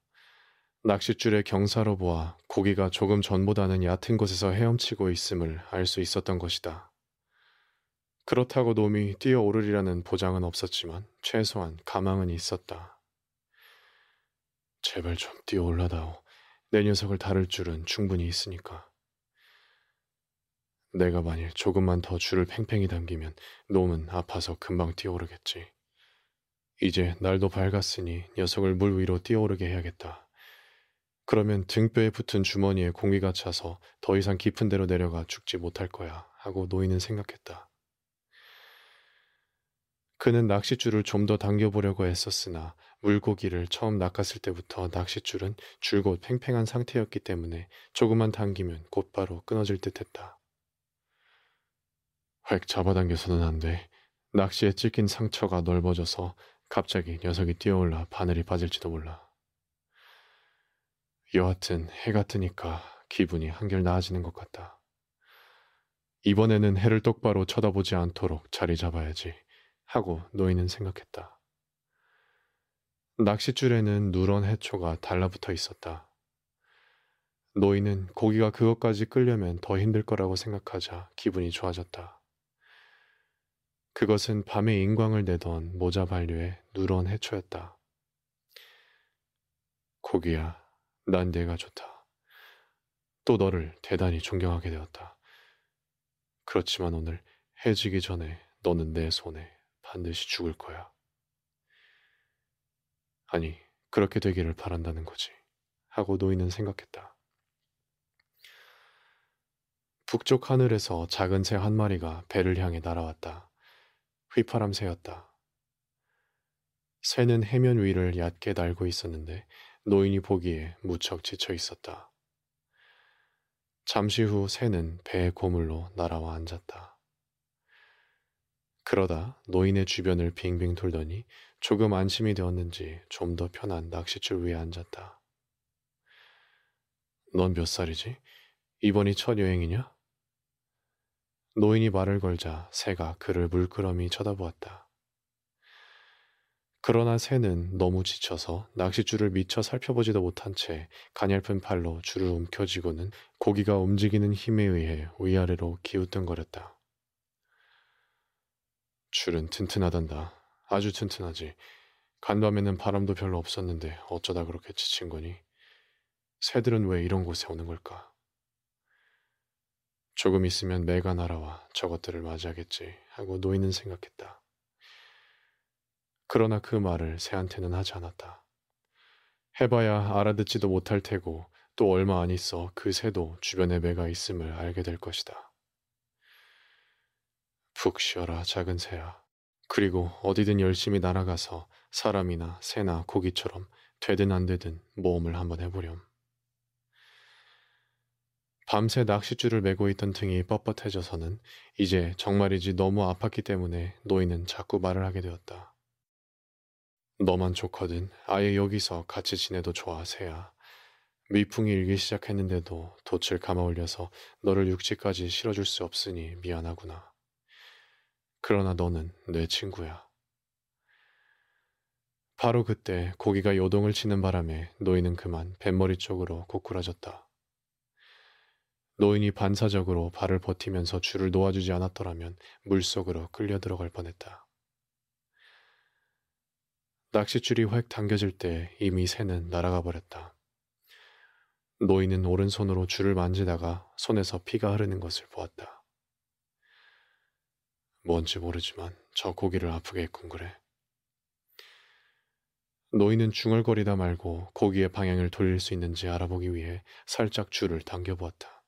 낚싯줄의 경사로 보아 고기가 조금 전보다는 얕은 곳에서 헤엄치고 있음을 알 수 있었던 것이다. 그렇다고 놈이 뛰어오르리라는 보장은 없었지만 최소한 가망은 있었다. 제발 좀 뛰어올라다오. 내 녀석을 다룰 줄은 충분히 있으니까. 내가 만일 조금만 더 줄을 팽팽히 당기면 놈은 아파서 금방 뛰어오르겠지. 이제 날도 밝았으니 녀석을 물 위로 뛰어오르게 해야겠다. 그러면 등뼈에 붙은 주머니에 공기가 차서 더 이상 깊은 데로 내려가 죽지 못할 거야 하고 노인은 생각했다. 그는 낚싯줄을 좀 더 당겨보려고 했었으나 물고기를 처음 낚았을 때부터 낚싯줄은 줄곧 팽팽한 상태였기 때문에 조금만 당기면 곧바로 끊어질 듯 했다. 획 잡아당겨서는 안 돼. 낚시에 찢긴 상처가 넓어져서 갑자기 녀석이 뛰어올라 바늘이 빠질지도 몰라. 여하튼 해가 뜨니까 기분이 한결 나아지는 것 같다. 이번에는 해를 똑바로 쳐다보지 않도록 자리 잡아야지 하고 노인은 생각했다. 낚싯줄에는 누런 해초가 달라붙어 있었다. 노인은 고기가 그것까지 끌려면 더 힘들 거라고 생각하자 기분이 좋아졌다. 그것은 밤에 인광을 내던 모자 반류의 누런 해초였다. 고기야, 난 내가 좋다. 또 너를 대단히 존경하게 되었다. 그렇지만 오늘 해지기 전에 너는 내 손에 반드시 죽을 거야. 아니, 그렇게 되기를 바란다는 거지. 하고 노인은 생각했다. 북쪽 하늘에서 작은 새 한 마리가 배를 향해 날아왔다. 휘파람 새였다. 새는 해면 위를 얕게 날고 있었는데 노인이 보기에 무척 지쳐 있었다. 잠시 후 새는 배의 고물로 날아와 앉았다. 그러다 노인의 주변을 빙빙 돌더니 조금 안심이 되었는지 좀 더 편한 낚싯줄 위에 앉았다. 넌 몇 살이지? 이번이 첫 여행이냐? 노인이 말을 걸자 새가 그를 물끄러미 쳐다보았다. 그러나 새는 너무 지쳐서 낚싯줄을 미처 살펴보지도 못한 채 가냘픈 팔로 줄을 움켜쥐고는 고기가 움직이는 힘에 의해 위아래로 기우뚱거렸다. 줄은 튼튼하단다. 아주 튼튼하지. 간밤에는 바람도 별로 없었는데 어쩌다 그렇게 지친 거니? 새들은 왜 이런 곳에 오는 걸까? 조금 있으면 매가 날아와 저것들을 맞이하겠지 하고 노인은 생각했다. 그러나 그 말을 새한테는 하지 않았다. 해봐야 알아듣지도 못할 테고 또 얼마 안 있어 그 새도 주변에 매가 있음을 알게 될 것이다. 푹 쉬어라 작은 새야. 그리고 어디든 열심히 날아가서 사람이나 새나 고기처럼 되든 안 되든 모험을 한번 해보렴. 밤새 낚싯줄을 메고 있던 등이 뻣뻣해져서는 이제 정말이지 너무 아팠기 때문에 노인은 자꾸 말을 하게 되었다. 너만 좋거든 아예 여기서 같이 지내도 좋아 새야. 미풍이 일기 시작했는데도 돛을 감아 올려서 너를 육지까지 실어줄 수 없으니 미안하구나. 그러나 너는 내 친구야. 바로 그때 고기가 요동을 치는 바람에 노인은 그만 뱃머리 쪽으로 고꾸라졌다. 노인이 반사적으로 발을 버티면서 줄을 놓아주지 않았더라면 물속으로 끌려 들어갈 뻔했다. 낚싯줄이 획 당겨질 때 이미 새는 날아가 버렸다. 노인은 오른손으로 줄을 만지다가 손에서 피가 흐르는 것을 보았다. 뭔지 모르지만 저 고기를 아프게 했군 그래. 노인은 중얼거리다 말고 고기의 방향을 돌릴 수 있는지 알아보기 위해 살짝 줄을 당겨보았다.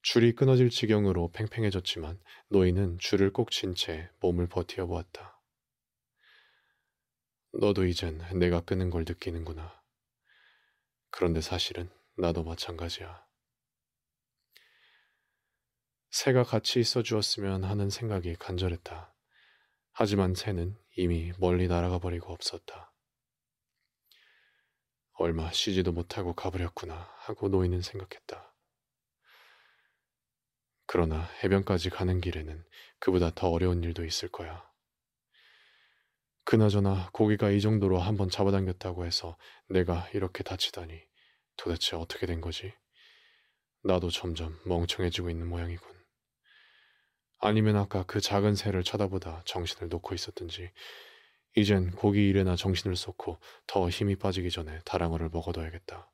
줄이 끊어질 지경으로 팽팽해졌지만 노인은 줄을 꼭쥔채 몸을 버티어 보았다. 너도 이젠 내가 끄는 걸 느끼는구나. 그런데 사실은 나도 마찬가지야. 새가 같이 있어 주었으면 하는 생각이 간절했다. 하지만 새는 이미 멀리 날아가 버리고 없었다. 얼마 쉬지도 못하고 가버렸구나 하고 노인은 생각했다. 그러나 해변까지 가는 길에는 그보다 더 어려운 일도 있을 거야. 그나저나 고기가 이 정도로 한번 잡아당겼다고 해서 내가 이렇게 다치다니 도대체 어떻게 된 거지? 나도 점점 멍청해지고 있는 모양이군. 아니면 아까 그 작은 새를 쳐다보다 정신을 놓고 있었든지 이젠 고기 일에나 정신을 쏟고 더 힘이 빠지기 전에 다랑어를 먹어둬야겠다.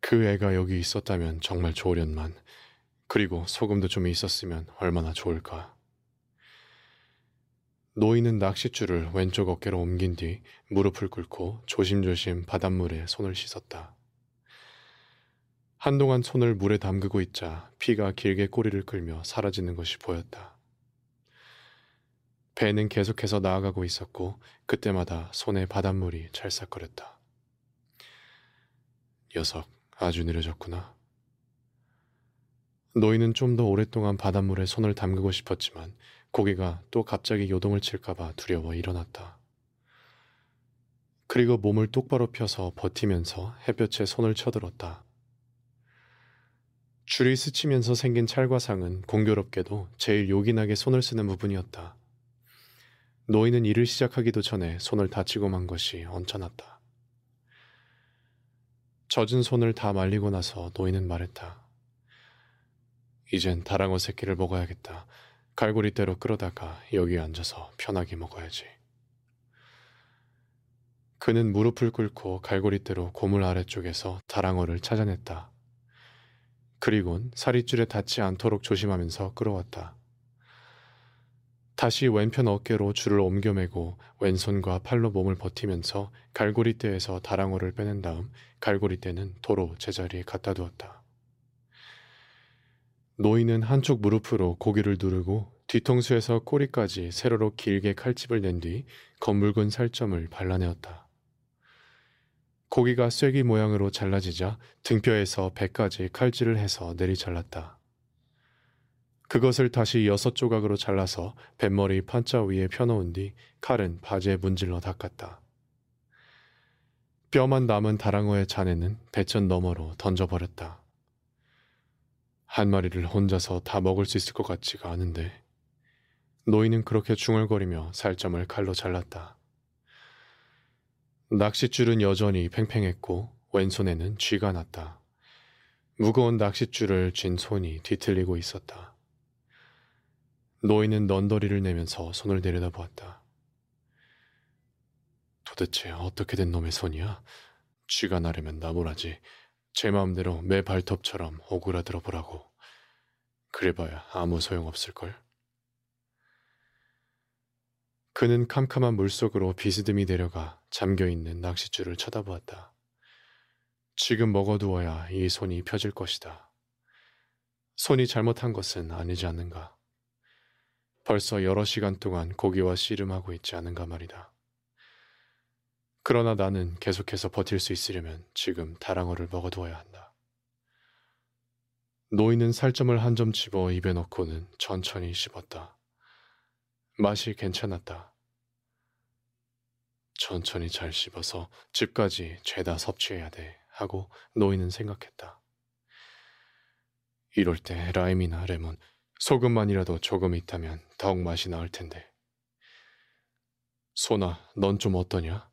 그 애가 여기 있었다면 정말 좋으련만 그리고 소금도 좀 있었으면 얼마나 좋을까. 노인은 낚싯줄을 왼쪽 어깨로 옮긴 뒤 무릎을 꿇고 조심조심 바닷물에 손을 씻었다. 한동안 손을 물에 담그고 있자 피가 길게 꼬리를 끌며 사라지는 것이 보였다. 배는 계속해서 나아가고 있었고 그때마다 손에 바닷물이 찰싹거렸다. 녀석 아주 느려졌구나. 노인은 좀 더 오랫동안 바닷물에 손을 담그고 싶었지만 고개가 또 갑자기 요동을 칠까봐 두려워 일어났다. 그리고 몸을 똑바로 펴서 버티면서 햇볕에 손을 쳐들었다. 줄이 스치면서 생긴 찰과상은 공교롭게도 제일 요긴하게 손을 쓰는 부분이었다. 노인은 일을 시작하기도 전에 손을 다치고 만 것이 언짢았다. 젖은 손을 다 말리고 나서 노인은 말했다. 이젠 다랑어 새끼를 먹어야겠다. 갈고리대로 끌어다가 여기에 앉아서 편하게 먹어야지. 그는 무릎을 꿇고 갈고리대로 고물 아래쪽에서 다랑어를 찾아냈다. 그리곤 사릿줄에 닿지 않도록 조심하면서 끌어왔다. 다시 왼편 어깨로 줄을 옮겨매고 왼손과 팔로 몸을 버티면서 갈고리대에서 다랑어를 빼낸 다음 갈고리대는 도로 제자리에 갖다 두었다. 노인은 한쪽 무릎으로 고기를 누르고 뒤통수에서 꼬리까지 세로로 길게 칼집을 낸 뒤 검붉은 살점을 발라내었다. 고기가 쐐기 모양으로 잘라지자 등뼈에서 배까지 칼질을 해서 내리 잘랐다. 그것을 다시 여섯 조각으로 잘라서 뱃머리 판자 위에 펴놓은 뒤 칼은 바지에 문질러 닦았다. 뼈만 남은 다랑어의 잔에는 배천 너머로 던져버렸다. 한 마리를 혼자서 다 먹을 수 있을 것 같지가 않은데 노인은 그렇게 중얼거리며 살점을 칼로 잘랐다. 낚싯줄은 여전히 팽팽했고 왼손에는 쥐가 났다. 무거운 낚싯줄을 쥔 손이 뒤틀리고 있었다. 노인은 넌더리를 내면서 손을 내려다보았다. 도대체 어떻게 된 놈의 손이야? 쥐가 나려면 나무라지. 제 마음대로 매 발톱처럼 오그라들어 보라고. 그래봐야 아무 소용없을걸. 그는 캄캄한 물속으로 비스듬히 내려가 잠겨있는 낚싯줄을 쳐다보았다. 지금 먹어두어야 이 손이 펴질 것이다. 손이 잘못한 것은 아니지 않는가. 벌써 여러 시간 동안 고기와 씨름하고 있지 않은가 말이다. 그러나 나는 계속해서 버틸 수 있으려면 지금 다랑어를 먹어두어야 한다. 노인은 살점을 한 점 집어 입에 넣고는 천천히 씹었다. 맛이 괜찮았다. 천천히 잘 씹어서 집까지 죄다 섭취해야 돼 하고 노인은 생각했다. 이럴 때 라임이나 레몬, 소금만이라도 조금 있다면 더욱 맛이 나을 텐데. 소나, 넌 좀 어떠냐?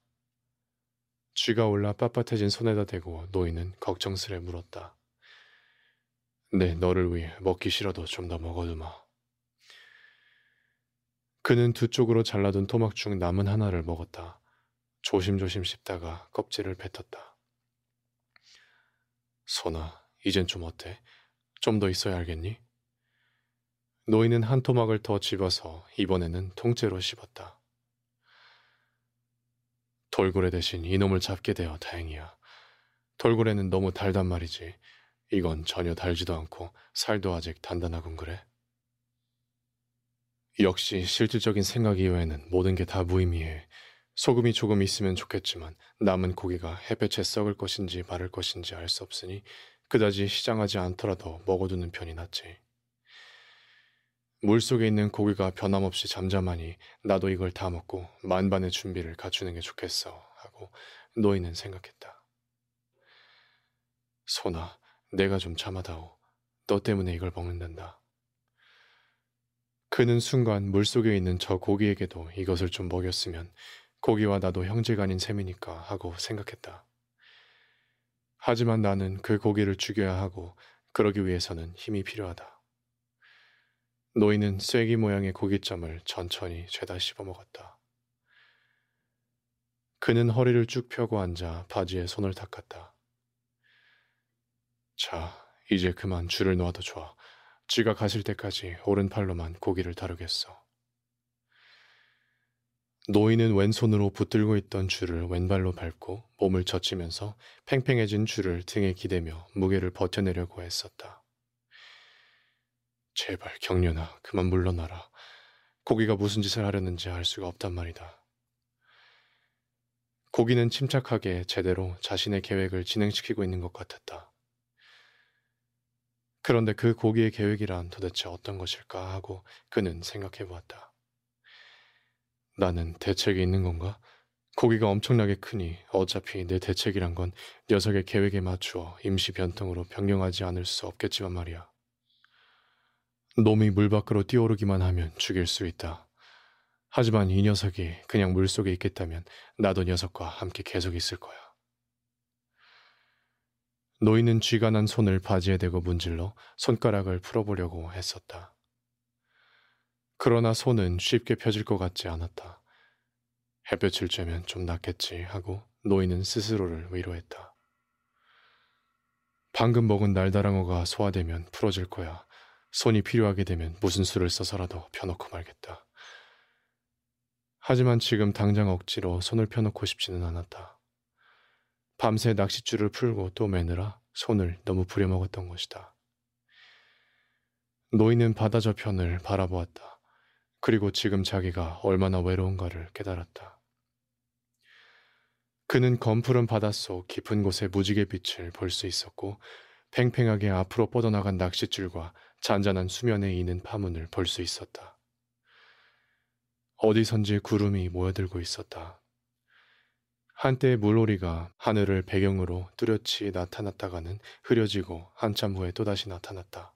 쥐가 올라 빳빳해진 손에다 대고 노인은 걱정스레 물었다. 네, 너를 위해 먹기 싫어도 좀 더 먹어두마. 그는 두 쪽으로 잘라둔 토막 중 남은 하나를 먹었다. 조심조심 씹다가 껍질을 뱉었다. 소나, 이젠 좀 어때? 좀 더 있어야 알겠니? 노인은 한 토막을 더 집어서 이번에는 통째로 씹었다. 돌고래 대신 이놈을 잡게 되어 다행이야. 돌고래는 너무 달단 말이지. 이건 전혀 달지도 않고 살도 아직 단단하군 그래. 역시 실질적인 생각 이외에는 모든 게 다 무의미해. 소금이 조금 있으면 좋겠지만 남은 고기가 햇볕에 썩을 것인지 마를 것인지 알 수 없으니 그다지 시장하지 않더라도 먹어두는 편이 낫지. 물속에 있는 고기가 변함없이 잠잠하니 나도 이걸 다 먹고 만반의 준비를 갖추는 게 좋겠어 하고 노인은 생각했다. 소나, 내가 좀 참아다오. 너 때문에 이걸 먹는단다. 그는 순간 물속에 있는 저 고기에게도 이것을 좀 먹였으면 고기와 나도 아닌 셈이니까 하고 생각했다. 하지만 나는 그 고기를 죽여야 하고 그러기 위해서는 힘이 필요하다. 노인은 쐐기 모양의 고깃점을 천천히 죄다 씹어 먹었다. 그는 허리를 쭉 펴고 앉아 바지에 손을 닦았다. 자, 이제 그만 줄을 놓아도 좋아. 쥐가 가실 때까지 오른팔로만 고기를 다루겠어. 노인은 왼손으로 붙들고 있던 줄을 왼발로 밟고 몸을 젖히면서 팽팽해진 줄을 등에 기대며 무게를 버텨내려고 했었다. 제발 경련아 그만 물러나라. 고기가 무슨 짓을 하려는지 알 수가 없단 말이다. 고기는 침착하게 제대로 자신의 계획을 진행시키고 있는 것 같았다. 그런데 그 고기의 계획이란 도대체 어떤 것일까 하고 그는 생각해 보았다. 나는 대책이 있는 건가? 고기가 엄청나게 크니 어차피 내 대책이란 건 녀석의 계획에 맞추어 임시 변통으로 변경하지 않을 수 없겠지만 말이야. 놈이 물 밖으로 뛰어오르기만 하면 죽일 수 있다. 하지만 이 녀석이 그냥 물 속에 있겠다면 나도 녀석과 함께 계속 있을 거야. 노인은 쥐가 난 손을 바지에 대고 문질러 손가락을 풀어보려고 했었다. 그러나 손은 쉽게 펴질 것 같지 않았다. 햇볕을 쬐면 좀 낫겠지 하고 노인은 스스로를 위로했다. 방금 먹은 날다랑어가 소화되면 풀어질 거야. 손이 필요하게 되면 무슨 수를 써서라도 펴놓고 말겠다. 하지만 지금 당장 억지로 손을 펴놓고 싶지는 않았다. 밤새 낚싯줄을 풀고 또 매느라 손을 너무 부려먹었던 것이다. 노인은 바다 저편을 바라보았다. 그리고 지금 자기가 얼마나 외로운가를 깨달았다. 그는 검푸른 바닷속 깊은 곳의 무지개 빛을 볼 수 있었고 팽팽하게 앞으로 뻗어나간 낚싯줄과 잔잔한 수면에 있는 파문을 볼 수 있었다. 어디선지 구름이 모여들고 있었다. 한때 물오리가 하늘을 배경으로 뚜렷이 나타났다가는 흐려지고 한참 후에 또다시 나타났다.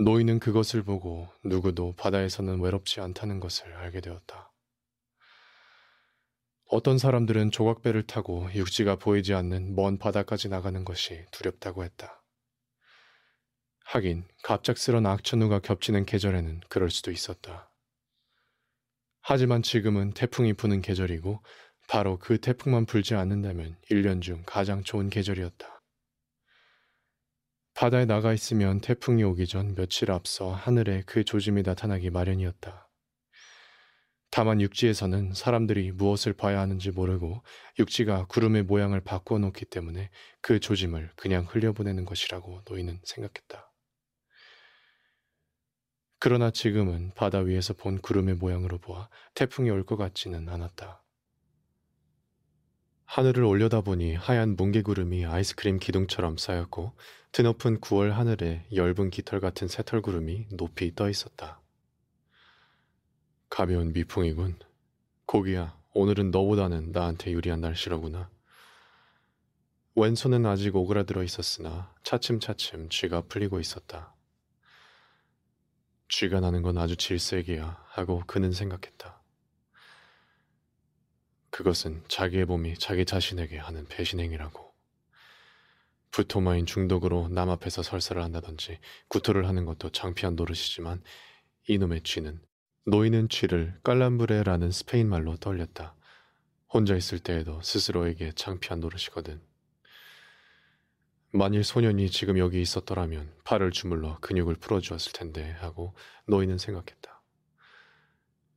노인은 그것을 보고 누구도 바다에서는 외롭지 않다는 것을 알게 되었다. 어떤 사람들은 조각배를 타고 육지가 보이지 않는 먼 바다까지 나가는 것이 두렵다고 했다. 하긴 갑작스런 악천후가 겹치는 계절에는 그럴 수도 있었다. 하지만 지금은 태풍이 부는 계절이고 바로 그 태풍만 불지 않는다면 1년 중 가장 좋은 계절이었다. 바다에 나가 있으면 태풍이 오기 전 며칠 앞서 하늘에 그 조짐이 나타나기 마련이었다. 다만 육지에서는 사람들이 무엇을 봐야 하는지 모르고 육지가 구름의 모양을 바꾸어 놓기 때문에 그 조짐을 그냥 흘려보내는 것이라고 노인은 생각했다. 그러나 지금은 바다 위에서 본 구름의 모양으로 보아 태풍이 올 것 같지는 않았다. 하늘을 올려다보니 하얀 뭉게구름이 아이스크림 기둥처럼 쌓였고 드높은 9월 하늘에 엷은 깃털 같은 새털구름이 높이 떠 있었다. 가벼운 미풍이군. 고기야, 오늘은 너보다는 나한테 유리한 날씨로구나. 왼손은 아직 오그라들어 있었으나 차츰차츰 쥐가 풀리고 있었다. 쥐가 나는 건 아주 질색이야 하고 그는 생각했다. 그것은 자기의 몸이 자기 자신에게 하는 배신행위라고. 부토마인 중독으로 남 앞에서 설사를 한다든지 구토를 하는 것도 창피한 노릇이지만 이놈의 쥐는 노이는 쥐를 깔람브레라는 스페인 말로 떠올렸다. 혼자 있을 때에도 스스로에게 창피한 노릇이거든. 만일 소년이 지금 여기 있었더라면 팔을 주물러 근육을 풀어주었을 텐데 하고 노이는 생각했다.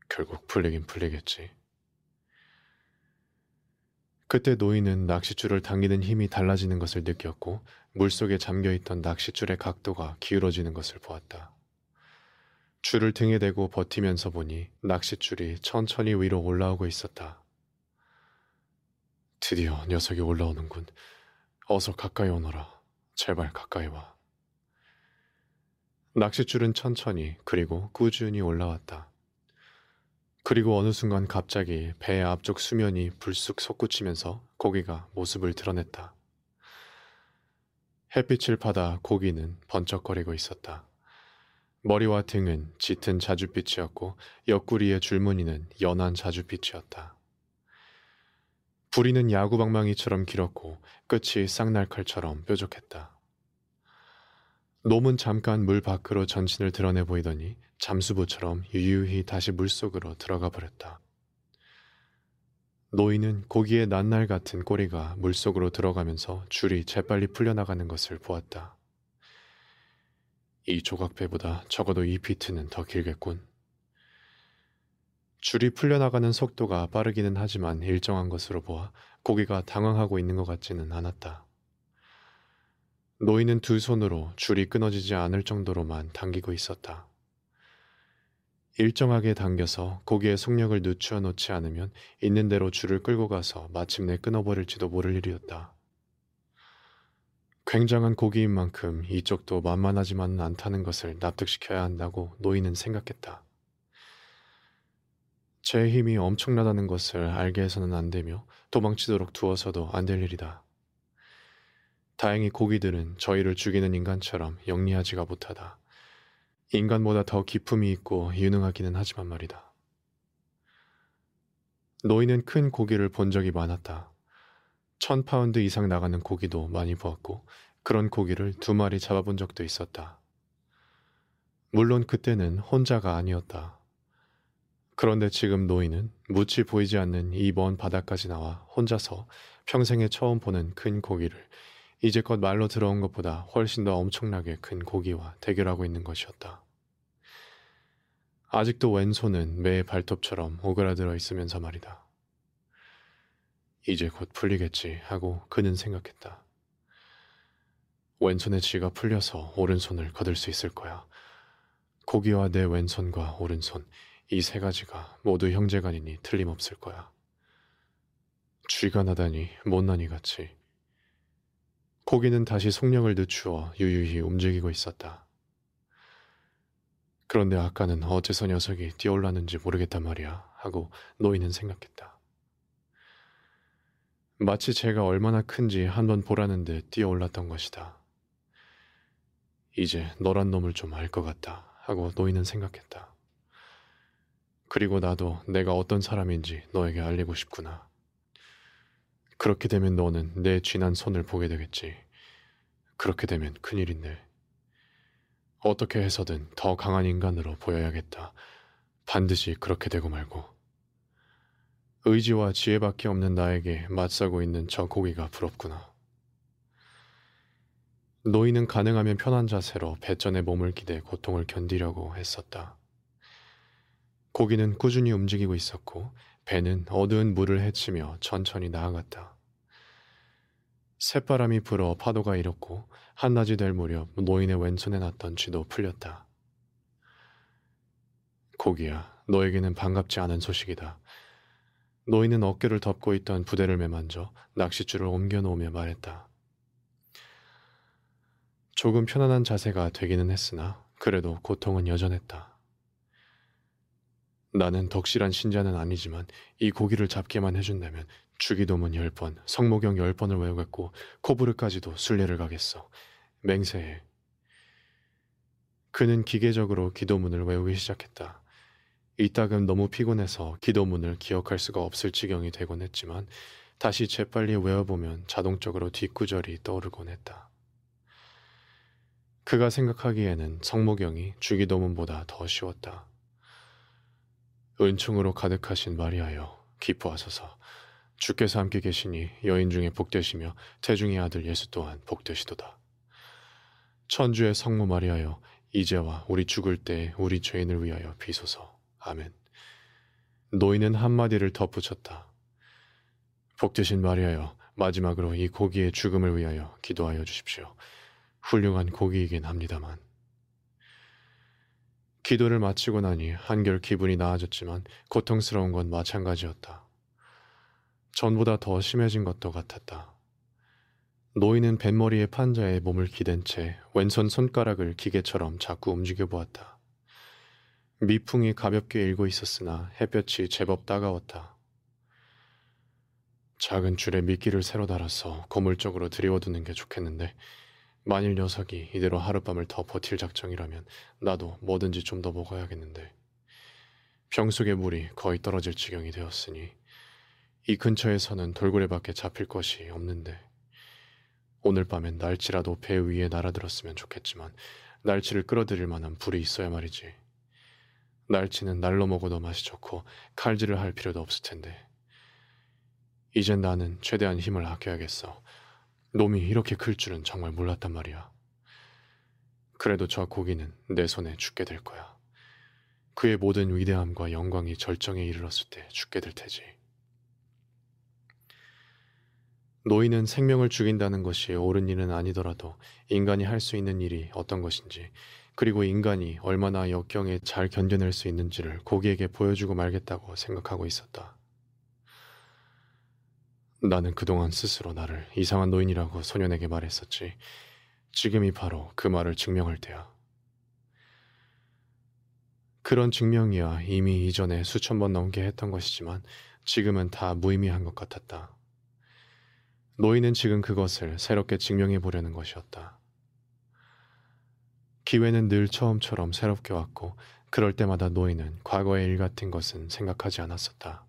결국 풀리긴 풀리겠지. 그때 노인은 낚싯줄을 당기는 힘이 달라지는 것을 느꼈고 물속에 잠겨있던 낚싯줄의 각도가 기울어지는 것을 보았다. 줄을 등에 대고 버티면서 보니 낚싯줄이 천천히 위로 올라오고 있었다. 드디어 녀석이 올라오는군. 어서 가까이 오너라. 제발 가까이 와. 낚싯줄은 천천히 그리고 꾸준히 올라왔다. 그리고 어느 순간 갑자기 배의 앞쪽 수면이 불쑥 솟구치면서 고기가 모습을 드러냈다. 햇빛을 받아 고기는 번쩍거리고 있었다. 머리와 등은 짙은 자줏빛이었고 옆구리의 줄무늬는 연한 자줏빛이었다. 부리는 야구방망이처럼 길었고 끝이 쌍날칼처럼 뾰족했다. 놈은 잠깐 물 밖으로 전신을 드러내 보이더니 잠수부처럼 유유히 다시 물속으로 들어가 버렸다. 노인은 고기의 낱날 같은 꼬리가 물속으로 들어가면서 줄이 재빨리 풀려나가는 것을 보았다. 이 조각배보다 적어도 이 피트는 더 길겠군. 줄이 풀려나가는 속도가 빠르기는 하지만 일정한 것으로 보아 고기가 당황하고 있는 것 같지는 않았다. 노인은 두 손으로 줄이 끊어지지 않을 정도로만 당기고 있었다. 일정하게 당겨서 고기의 속력을 늦추어 놓지 않으면 있는 대로 줄을 끌고 가서 마침내 끊어버릴지도 모를 일이었다. 굉장한 고기인 만큼 이쪽도 만만하지만은 않다는 것을 납득시켜야 한다고 노인은 생각했다. 제 힘이 엄청나다는 것을 알게 해서는 안 되며 도망치도록 두어서도 안 될 일이다. 다행히 고기들은 저희를 죽이는 인간처럼 영리하지가 못하다. 인간보다 더 기품이 있고 유능하기는 하지만 말이다. 노인은 큰 고기를 본 적이 많았다. 천 파운드 이상 나가는 고기도 많이 보았고 그런 고기를 두 마리 잡아본 적도 있었다. 물론 그때는 혼자가 아니었다. 그런데 지금 노인은 뭍이 보이지 않는 이 먼 바다까지 나와 혼자서 평생에 처음 보는 큰 고기를 이제껏 말로 들어온 것보다 훨씬 더 엄청나게 큰 고기와 대결하고 있는 것이었다. 아직도 왼손은 매의 발톱처럼 오그라들어 있으면서 말이다. 이제 곧 풀리겠지 하고 그는 생각했다. 왼손의 쥐가 풀려서 오른손을 거들 수 있을 거야. 고기와 내 왼손과 오른손, 이 세 가지가 모두 형제간이니 틀림없을 거야. 쥐가 나다니 못난이 같이. 고기는 다시 속력을 늦추어 유유히 움직이고 있었다. 그런데 아까는 어째서 녀석이 뛰어올랐는지 모르겠단 말이야 하고 노인은 생각했다. 마치 제가 얼마나 큰지 한번 보라는 데 뛰어올랐던 것이다. 이제 너란 놈을 좀 알 것 같다 하고 노인은 생각했다. 그리고 나도 내가 어떤 사람인지 너에게 알리고 싶구나. 그렇게 되면 너는 내 쥐난 손을 보게 되겠지. 그렇게 되면 큰일인데. 어떻게 해서든 더 강한 인간으로 보여야겠다. 반드시 그렇게 되고 말고. 의지와 지혜밖에 없는 나에게 맞서고 있는 저 고기가 부럽구나. 노인은 가능하면 편한 자세로 배전에 몸을 기대 고통을 견디려고 했었다. 고기는 꾸준히 움직이고 있었고 배는 어두운 물을 헤치며 천천히 나아갔다. 새바람이 불어 파도가 일었고 한낮이 될 무렵 노인의 왼손에 났던 쥐도 풀렸다. 고기야, 너에게는 반갑지 않은 소식이다. 노인은 어깨를 덮고 있던 부대를 매만져 낚싯줄을 옮겨 놓으며 말했다. 조금 편안한 자세가 되기는 했으나 그래도 고통은 여전했다. 나는 덕실한 신자는 아니지만 이 고기를 잡게만 해준다면 주기도문 10번, 성모경 10번을 외우겠고 코브르까지도 순례를 가겠어. 맹세해. 그는 기계적으로 기도문을 외우기 시작했다. 이따금 너무 피곤해서 기도문을 기억할 수가 없을 지경이 되곤 했지만 다시 재빨리 외워보면 자동적으로 뒷구절이 떠오르곤 했다. 그가 생각하기에는 성모경이 주기도문보다 더 쉬웠다. 은총으로 가득하신 마리아여 기뻐하소서 주께서 함께 계시니 여인 중에 복되시며 태중의 아들 예수 또한 복되시도다. 천주의 성모 마리아여 이제와 우리 죽을 때 우리 죄인을 위하여 비소서. 아멘. 노인은 한마디를 덧붙였다. 복되신 마리아여 마지막으로 이 고기의 죽음을 위하여 기도하여 주십시오. 훌륭한 고기이긴 합니다만. 기도를 마치고 나니 한결 기분이 나아졌지만 고통스러운 건 마찬가지였다. 전보다 더 심해진 것도 같았다. 노인은 뱃머리에 판자에 몸을 기댄 채 왼손 손가락을 기계처럼 자꾸 움직여 보았다. 미풍이 가볍게 일고 있었으나 햇볕이 제법 따가웠다. 작은 줄에 미끼를 새로 달아서 고물 쪽으로 들이워두는 게 좋겠는데 만일 녀석이 이대로 하룻밤을 더 버틸 작정이라면 나도 뭐든지 좀 더 먹어야겠는데 병속의 물이 거의 떨어질 지경이 되었으니 이 근처에서는 돌고래밖에 잡힐 것이 없는데 오늘 밤엔 날치라도 배 위에 날아들었으면 좋겠지만 날치를 끌어들일 만한 불이 있어야 말이지. 날치는 날로 먹어도 맛이 좋고 칼질을 할 필요도 없을 텐데. 이젠 나는 최대한 힘을 아껴야겠어. 놈이 이렇게 클 줄은 정말 몰랐단 말이야. 그래도 저 고기는 내 손에 죽게 될 거야. 그의 모든 위대함과 영광이 절정에 이르렀을 때 죽게 될 테지. 노인은 생명을 죽인다는 것이 옳은 일은 아니더라도 인간이 할 수 있는 일이 어떤 것인지, 그리고 인간이 얼마나 역경에 잘 견뎌낼 수 있는지를 고기에게 보여주고 말겠다고 생각하고 있었다. 나는 그동안 스스로 나를 이상한 노인이라고 소년에게 말했었지. 지금이 바로 그 말을 증명할 때야. 그런 증명이야 이미 이전에 수천 번 넘게 했던 것이지만 지금은 다 무의미한 것 같았다. 노인은 지금 그것을 새롭게 증명해 보려는 것이었다. 기회는 늘 처음처럼 새롭게 왔고 그럴 때마다 노인은 과거의 일 같은 것은 생각하지 않았었다.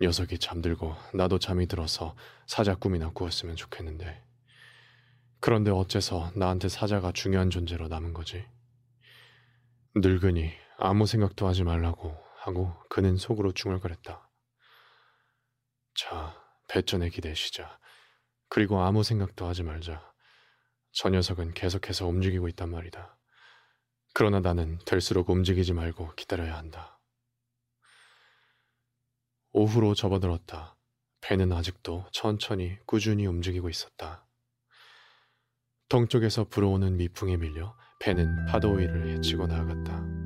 녀석이 잠들고 나도 잠이 들어서 사자 꿈이나 꾸었으면 좋겠는데. 그런데 어째서 나한테 사자가 중요한 존재로 남은 거지? 늙으니 아무 생각도 하지 말라고 하고 그는 속으로 중얼거렸다. 자, 배전에 기대시자. 그리고 아무 생각도 하지 말자. 저 녀석은 계속해서 움직이고 있단 말이다. 그러나 나는 될수록 움직이지 말고 기다려야 한다. 오후로 접어들었다. 배는 아직도 천천히 꾸준히 움직이고 있었다. 동쪽에서 불어오는 미풍에 밀려 배는 파도 위를 헤치고 나아갔다.